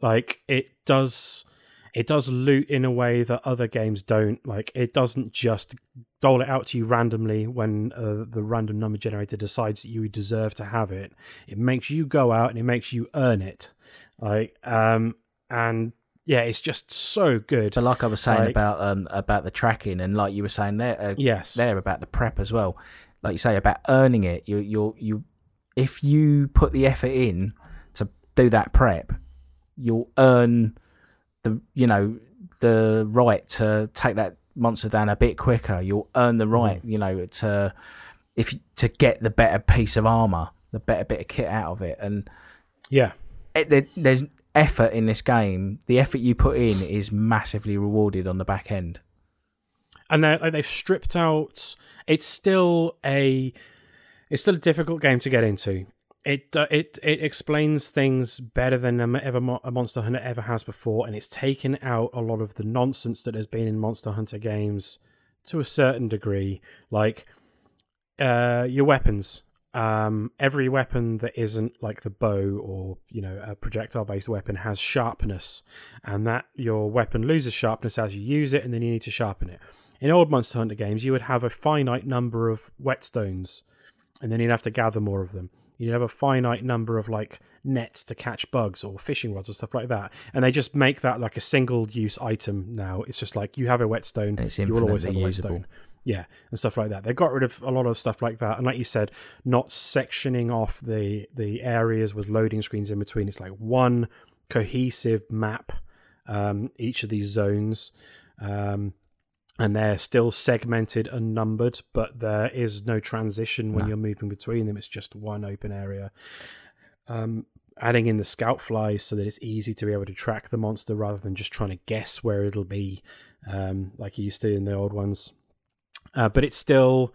Like it does it does loot in a way that other games don't. Like it doesn't just dole it out to you randomly when uh, the random number generator decides that you deserve to have it. It makes you go out and it makes you earn it. Like um and yeah, it's just so good. But like I was saying like, about um, about the tracking, and like you were saying there, uh, yes, there about the prep as well. Like you say about earning it, you you you, if you put the effort in to do that prep, you'll earn the you know the right to take that monster down a bit quicker. You'll earn the right, mm. you know, to if to get the better piece of armor, the better bit of kit out of it, and yeah, it, there, there's effort in this game, the effort you put in is massively rewarded on the back end. And they they've stripped out. It's still a it's still a difficult game to get into. It uh, it it explains things better than ever a Monster Hunter ever has before, and it's taken out a lot of the nonsense that has been in Monster Hunter games to a certain degree. Like uh, your weapons, um, every weapon that isn't like the bow or you know a projectile based weapon has sharpness and that your weapon loses sharpness as you use it and then you need to sharpen it. In old monster hunter games you would have a finite number of whetstones and then you'd have to gather more of them. You'd have a finite number of like nets to catch bugs or fishing rods or stuff like that and they just make that like a single use item now. It's just like you have a whetstone you will always have a whetstone yeah, and stuff like that. They got rid of a lot of stuff like that, and like you said, not sectioning off the the areas with loading screens in between. It's like one cohesive map, um, each of these zones, um, and they're still segmented and numbered, but there is no transition when no. you're moving between them. It's just one open area. Um, adding in the scout flies so that it's easy to be able to track the monster rather than just trying to guess where it'll be, um, like you used to in the old ones uh, but it still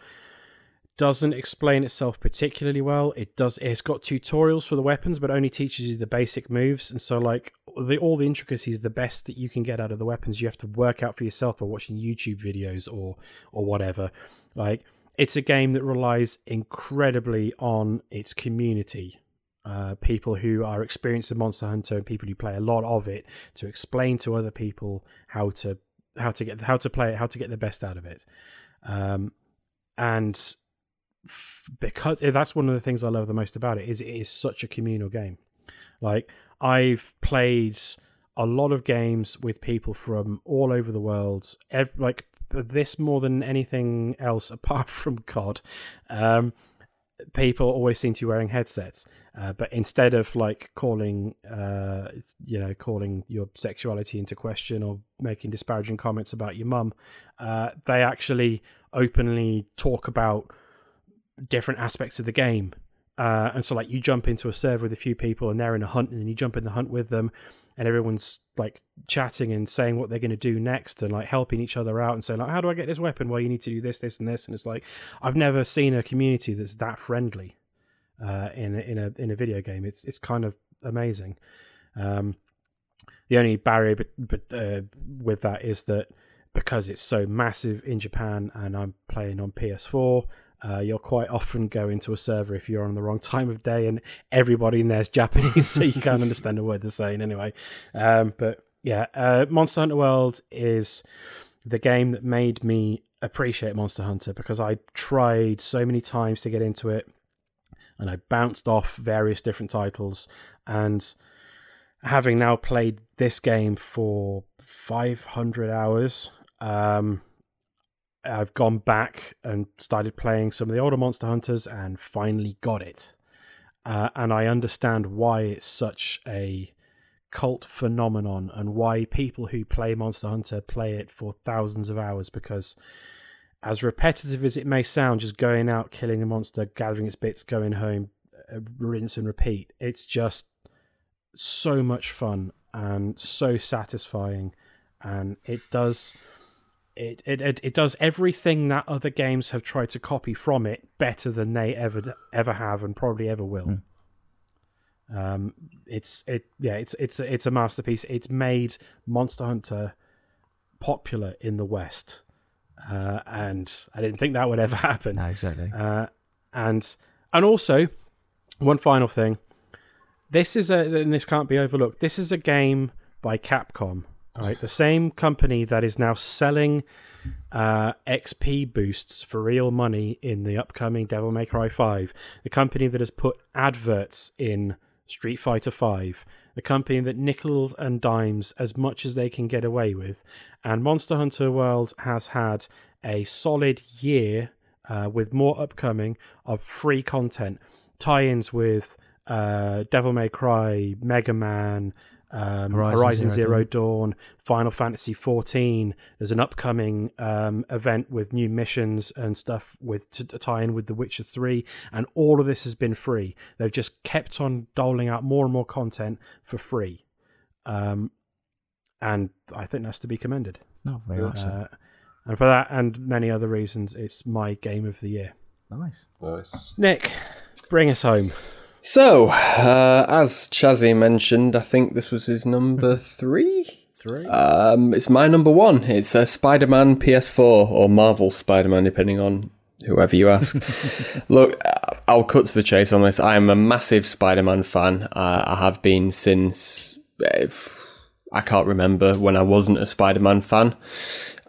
doesn't explain itself particularly well. It does. It's got tutorials for the weapons, but only teaches you the basic moves. And so, like the, all the intricacies, the best that you can get out of the weapons, you have to work out for yourself by watching YouTube videos or or whatever. Like it's a game that relies incredibly on its community. Uh, people who are experienced in Monster Hunter and people who play a lot of it to explain to other people how to how to get how to play it, how to get the best out of it. Um, and because that's one of the things I love the most about it is it is such a communal game. Like I've played a lot of games with people from all over the world, like this more than anything else apart from COD. Um, people always seem to be wearing headsets, uh, but instead of like calling, uh, you know, calling your sexuality into question or making disparaging comments about your mum, uh, they actually openly talk about different aspects of the game. Uh, and so, like, you jump into a server with a few people, and they're in a hunt, and then you jump in the hunt with them, and everyone's like chatting and saying what they're going to do next, and like helping each other out, and saying like, "How do I get this weapon? Well, you need to do this, this, and this." And it's like I've never seen a community that's that friendly uh, in a, in a in a video game. It's it's kind of amazing. Um, the only barrier but, but uh, with that is that because it's so massive in Japan and I'm playing on PS4, uh, you'll quite often go into a server if you're on the wrong time of day and everybody in there is Japanese, so you can't understand a word they're saying anyway. Um, but yeah, uh, Monster Hunter World is the game that made me appreciate Monster Hunter because I tried so many times to get into it and I bounced off various different titles and having now played this game for 500 hours um, I've gone back and started playing some of the older Monster Hunters and finally got it. Uh, and I understand why it's such a cult phenomenon and why people who play Monster Hunter play it for thousands of hours because as repetitive as it may sound just going out killing a monster gathering its bits going home uh, rinse and repeat it's just so much fun and so satisfying and it does it, it, it, it does everything that other games have tried to copy from it better than they ever ever have and probably ever will. Mm. Um, it's it yeah it's it's it's a masterpiece. It's made Monster Hunter popular in the West, uh, and I didn't think that would ever happen. No, exactly. Uh, and and also one final thing, this is a and this can't be overlooked. This is a game by Capcom Right, the same company that is now selling uh, XP boosts for real money in the upcoming Devil May Cry 5, the company that has put adverts in Street Fighter 5, the company that nickels and dimes as much as they can get away with, and Monster Hunter World has had a solid year uh, with more upcoming of free content, tie-ins with uh, Devil May Cry, Mega Man, um, Horizon, Horizon, Zero, Zero Dawn. Dawn, Final Fantasy XIV. There's an upcoming um, event with new missions and stuff with to, to, tie in with The Witcher 3, and all of this has been free. They've just kept on doling out more and more content for free, um, and I think that's to be commended. No, very much so. Uh, and for that and many other reasons, it's my game of the year. Nice, nice. Nick, bring us home. So, uh, as Chazzy mentioned, I think this was his number three. Three. Um, it's my number one. It's a Spider-Man PS4 or Marvel Spider-Man, depending on whoever you ask. Look, I'll cut to the chase on this. I am a massive Spider-Man fan. Uh, I have been since uh, I can't remember when I wasn't a Spider-Man fan.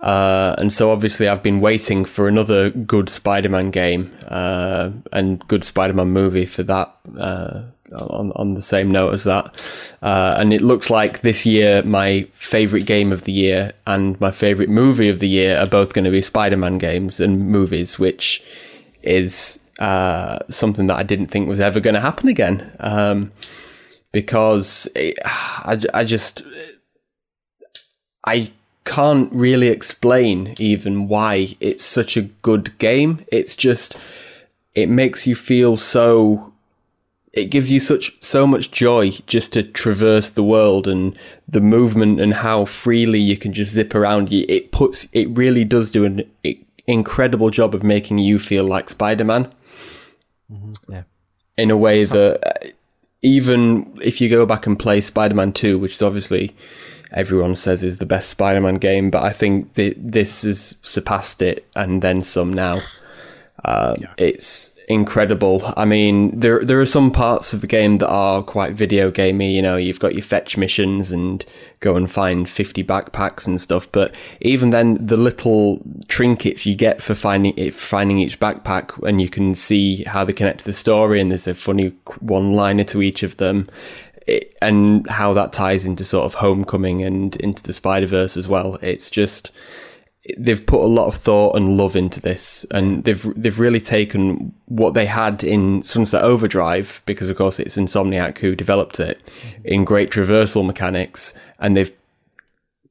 Uh, and so obviously I've been waiting for another good Spider-Man game uh, and good Spider-Man movie for that. Uh, on on the same note as that, uh, and it looks like this year my favorite game of the year and my favorite movie of the year are both going to be Spider-Man games and movies, which is uh, something that I didn't think was ever going to happen again. Um, because it, I, I just I can't really explain even why it's such a good game. It's just it makes you feel so it gives you such so much joy just to traverse the world and the movement and how freely you can just zip around you it puts it really does do an incredible job of making you feel like spider-man mm-hmm. yeah in a way that uh, even if you go back and play spider-man 2 which is obviously everyone says is the best Spider-Man game, but I think th- this has surpassed it and then some now. Uh, yeah. It's incredible. I mean, there there are some parts of the game that are quite video gamey. You know, you've got your fetch missions and go and find fifty backpacks and stuff. But even then, the little trinkets you get for finding it, finding each backpack, and you can see how they connect to the story. And there's a funny one liner to each of them it, and how that ties into sort of Homecoming and into the Spider Verse as well. It's just they've put a lot of thought and love into this, and they've they've really taken what they had in Sunset Overdrive because of course it's Insomniac who developed it in great traversal mechanics, and they've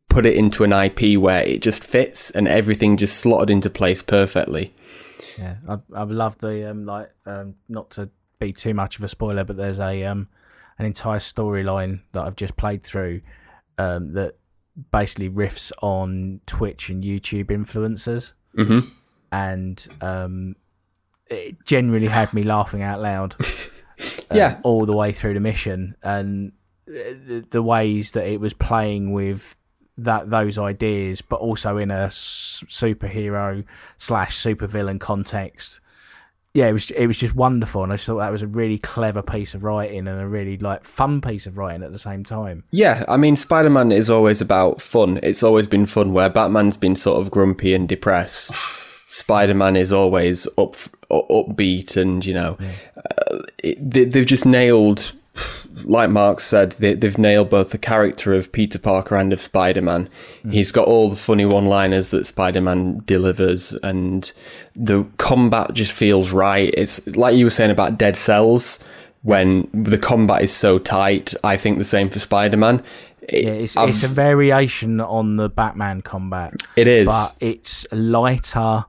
put it into an IP where it just fits and everything just slotted into place perfectly. Yeah, I I love the um like um not to be too much of a spoiler, but there's a um an entire storyline that I've just played through um that basically riffs on Twitch and YouTube influencers, hmm and um it generally had me laughing out loud. um, Yeah. all the way through the mission, and uh, the, the ways that it was playing with that those ideas, but also in a s- superhero slash supervillain context. Yeah, it was it was just wonderful, and I just thought that was a really clever piece of writing and a really like fun piece of writing at the same time. Yeah, I mean, Spider Man is always about fun. It's always been fun. Where Batman's been sort of grumpy and depressed, Spider Man is always up upbeat, and you know, uh, it, they, they've just nailed. Like Mark said, they, they've nailed both the character of Peter Parker and of Spider Man. He's got all the funny one liners that Spider Man delivers, and the combat just feels right. It's like you were saying about Dead Cells when the combat is so tight. I think the same for Spider Man. Yeah, it's it's a variation on the Batman combat, It is. but it's lighter.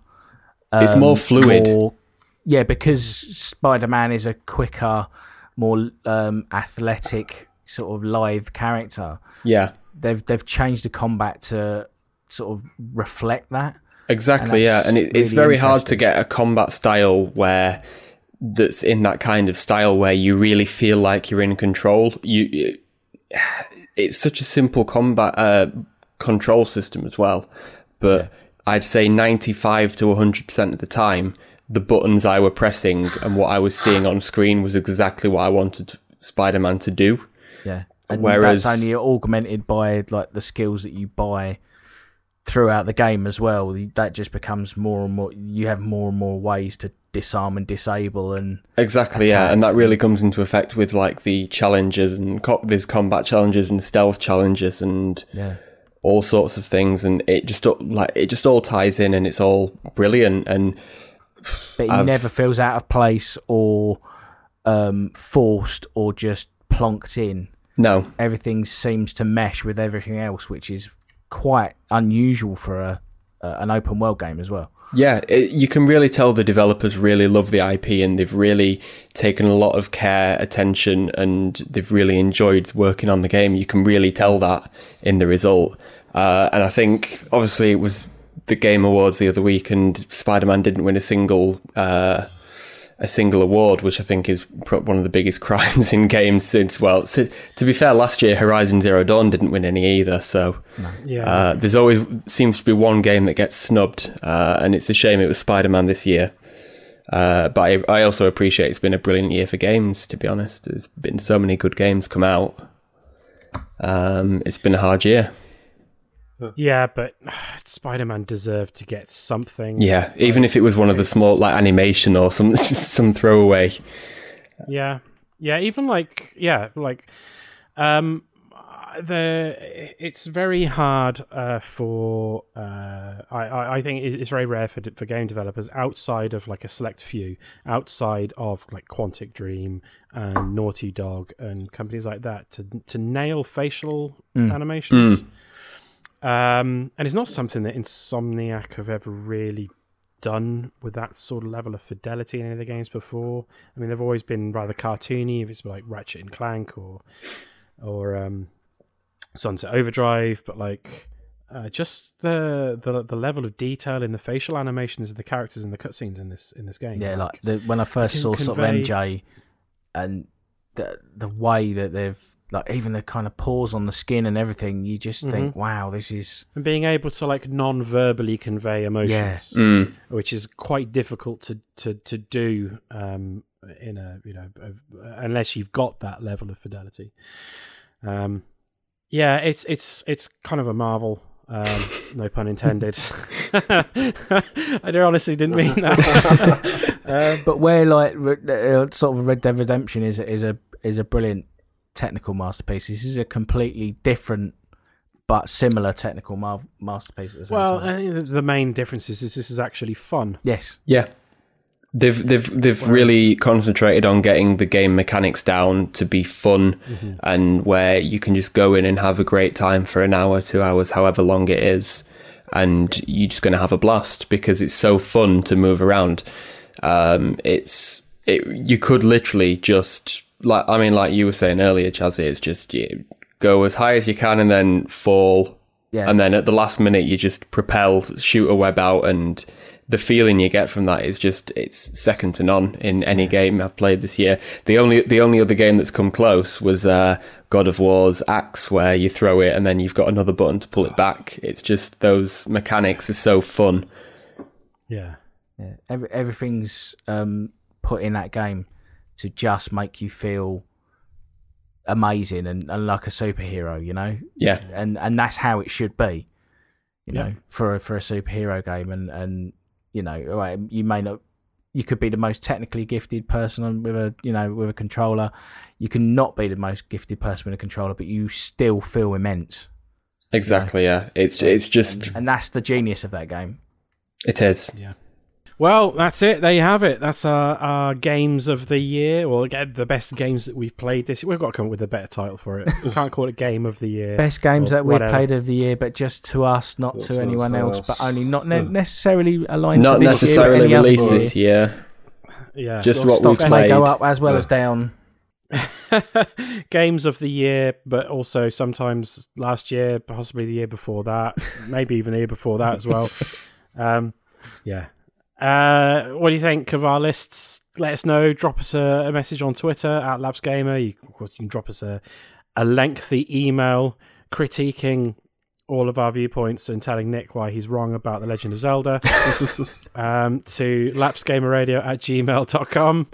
it's um, more fluid. more- yeah, because Spider Man is a quicker, more um, athletic, sort of lithe character. yeah, They've they've changed the combat to sort of reflect that. exactly. And Yeah, and it, it's really very hard to get a combat style where that's in that kind of style where you really feel like you're in control. You, you- it's such a simple combat uh, control system as well, but I'd say 95 to 100% of the time, the buttons I were pressing and what I was seeing on screen was exactly what I wanted Spider Man to do. Yeah, and Whereas- that's only augmented by like the skills that you buy throughout the game as well. That just becomes more and more. You have more and more ways to disarm and disable, and Exactly, yeah, and that really comes into effect with like the challenges and co- there's combat challenges and stealth challenges and yeah, all sorts of things, and it just like it just all ties in and it's all brilliant. And but he I've- never feels out of place or um, forced or just plonked in. no, Everything seems to mesh with everything else, which is quite unusual for a, an open world game as well. yeah, it, you can really tell the developers really love the IP and they've really taken a lot of care, attention, and they've really enjoyed working on the game. You can really tell that in the result. Uh, and I think obviously it was the Game Awards the other week, and Spider Man didn't win a single uh, a single award, which I think is one of the biggest crimes in games since. Well, si- to be fair, last year Horizon Zero Dawn didn't win any either. So Yeah. uh, there's always seems to be one game that gets snubbed, uh, and it's a shame it was Spider Man this year. Uh, but I, I also appreciate it's been a brilliant year for games. To be honest, there's been so many good games come out. Um, it's been a hard year. Yeah, but Spider-Man deserved to get something. Yeah, even if it was one of the small like animation or some some throwaway. Yeah, yeah. Even like yeah, like um, the it's very hard uh, for uh, I, I I think it's very rare for for game developers outside of like a select few outside of like Quantic Dream and Naughty Dog and companies like that to to nail facial animations. Um, and it's not something that Insomniac have ever really done with that sort of level of fidelity in any of the games before. I mean, they've always been rather cartoony. If it's like Ratchet and Clank or or um, Sunset Overdrive, but like uh, just the, the the level of detail in the facial animations of the characters and the cutscenes in this in this game. Yeah, like the, when I first saw sort of MJ and the the way that they've like even the kind of pores on the skin and everything, you just think, Mm-hmm. wow, this is and being able to like non-verbally convey emotions. Yes. Mm. which is quite difficult to to to do um, in a you know a, unless you've got that level of fidelity. Um, yeah, it's it's it's kind of a marvel. Um, no pun intended. I honestly didn't mean that. um, But where like uh, sort of Red Dead Redemption is is a is a brilliant technical masterpiece. This is a completely different but similar technical mar- masterpiece at the same well, time. I think the- the main difference is, is this is actually fun. yes, Yeah. They've they've they've really concentrated on getting the game mechanics down to be fun and where you can just go in and have a great time for an hour, two hours, however long it is. and you're just going to have a blast because it's so fun to move around. Um, it's it, you could literally just like I mean, like you were saying earlier, Chazzy, it's just you go as high as you can and then fall, Yeah. and then at the last minute you just propel, shoot a web out, and the feeling you get from that is just it's second to none in any game I've played this year. The only the only other game that's come close was uh, God of War's Axe, where you throw it and then you've got another button to pull it back. It's just those mechanics are so fun. Yeah. Yeah, every, everything's um, put in that game to just make you feel amazing and, and like a superhero, you know. Yeah, And and that's how it should be, you Yeah. know, for a, for a superhero game. And and you know, all right, you may not, you could be the most technically gifted person with a you know with a controller. You can not be the most gifted person with a controller, but you still feel immense. exactly. Yeah, it's it's just And that's the genius of that game. it is. Well, that's it. There you have it. That's our, our games of the year, or again, the best games that we've played this. We've got to come up with a better title for it. We can't call it game of the year. Best games or that we've whatever. played of the year, but just to us, not Just to to anyone else, but only not ne- necessarily aligned Not to this necessarily year, but any released this year. Yeah. Just Your what we've stocks may go up as well as down. games of the year, but also sometimes last year, possibly the year before that, maybe even the year before that as well. Um, yeah. Uh, what do you think of our lists? Let us know. Drop us a, a message on Twitter at LapsedGamer. You, of course, you can drop us a, a lengthy email critiquing all of our viewpoints and telling Nick why he's wrong about The Legend of Zelda um, to lapsedgamerradio at gmail.com.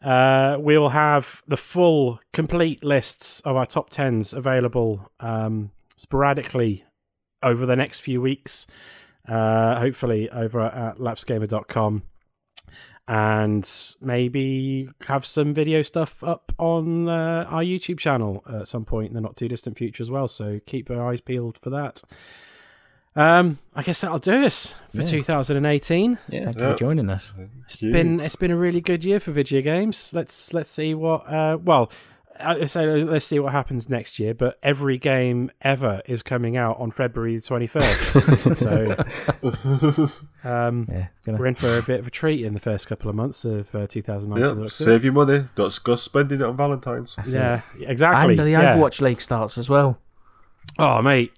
Uh, we'll have the full, complete lists of our top tens available um, sporadically over the next few weeks. Uh, hopefully, over at lapsedgamer.com. And maybe have some video stuff up on uh, our YouTube channel at some point in the not too distant future as well. So keep your eyes peeled for that. Um, I guess that'll do us for Yeah. 2018. Yeah. Thank you Yeah. for joining us. It's been it's been a really good year for video games. Let's let's see what uh well uh, so let's see what happens next year. But every game ever is coming out on February the twenty first. so um, Yeah, gonna, we're in for a bit of a treat in the first couple of months of uh, 2019. Yeah, save your money. Don't go spending it on Valentine's. Yeah, exactly. and the yeah. Overwatch League starts as well. Oh, mate.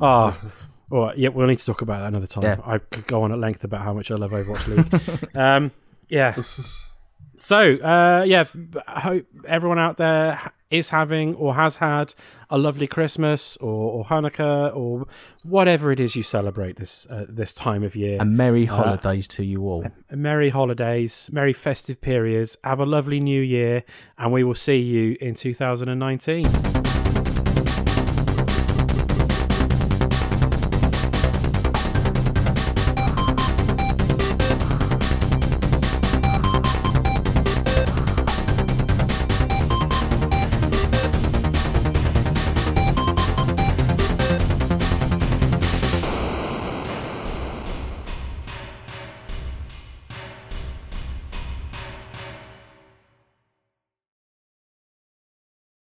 Oh, well, yeah, we'll need to talk about that another time. Yeah. I could go on at length about how much I love Overwatch League. um, yeah. So, uh, yeah, I hope everyone out there is having or has had a lovely Christmas or, or Hanukkah or whatever it is you celebrate this uh, this time of year. And merry holidays to you all. Merry holidays, merry festive periods. Have a lovely new year, and we will see you in 2019.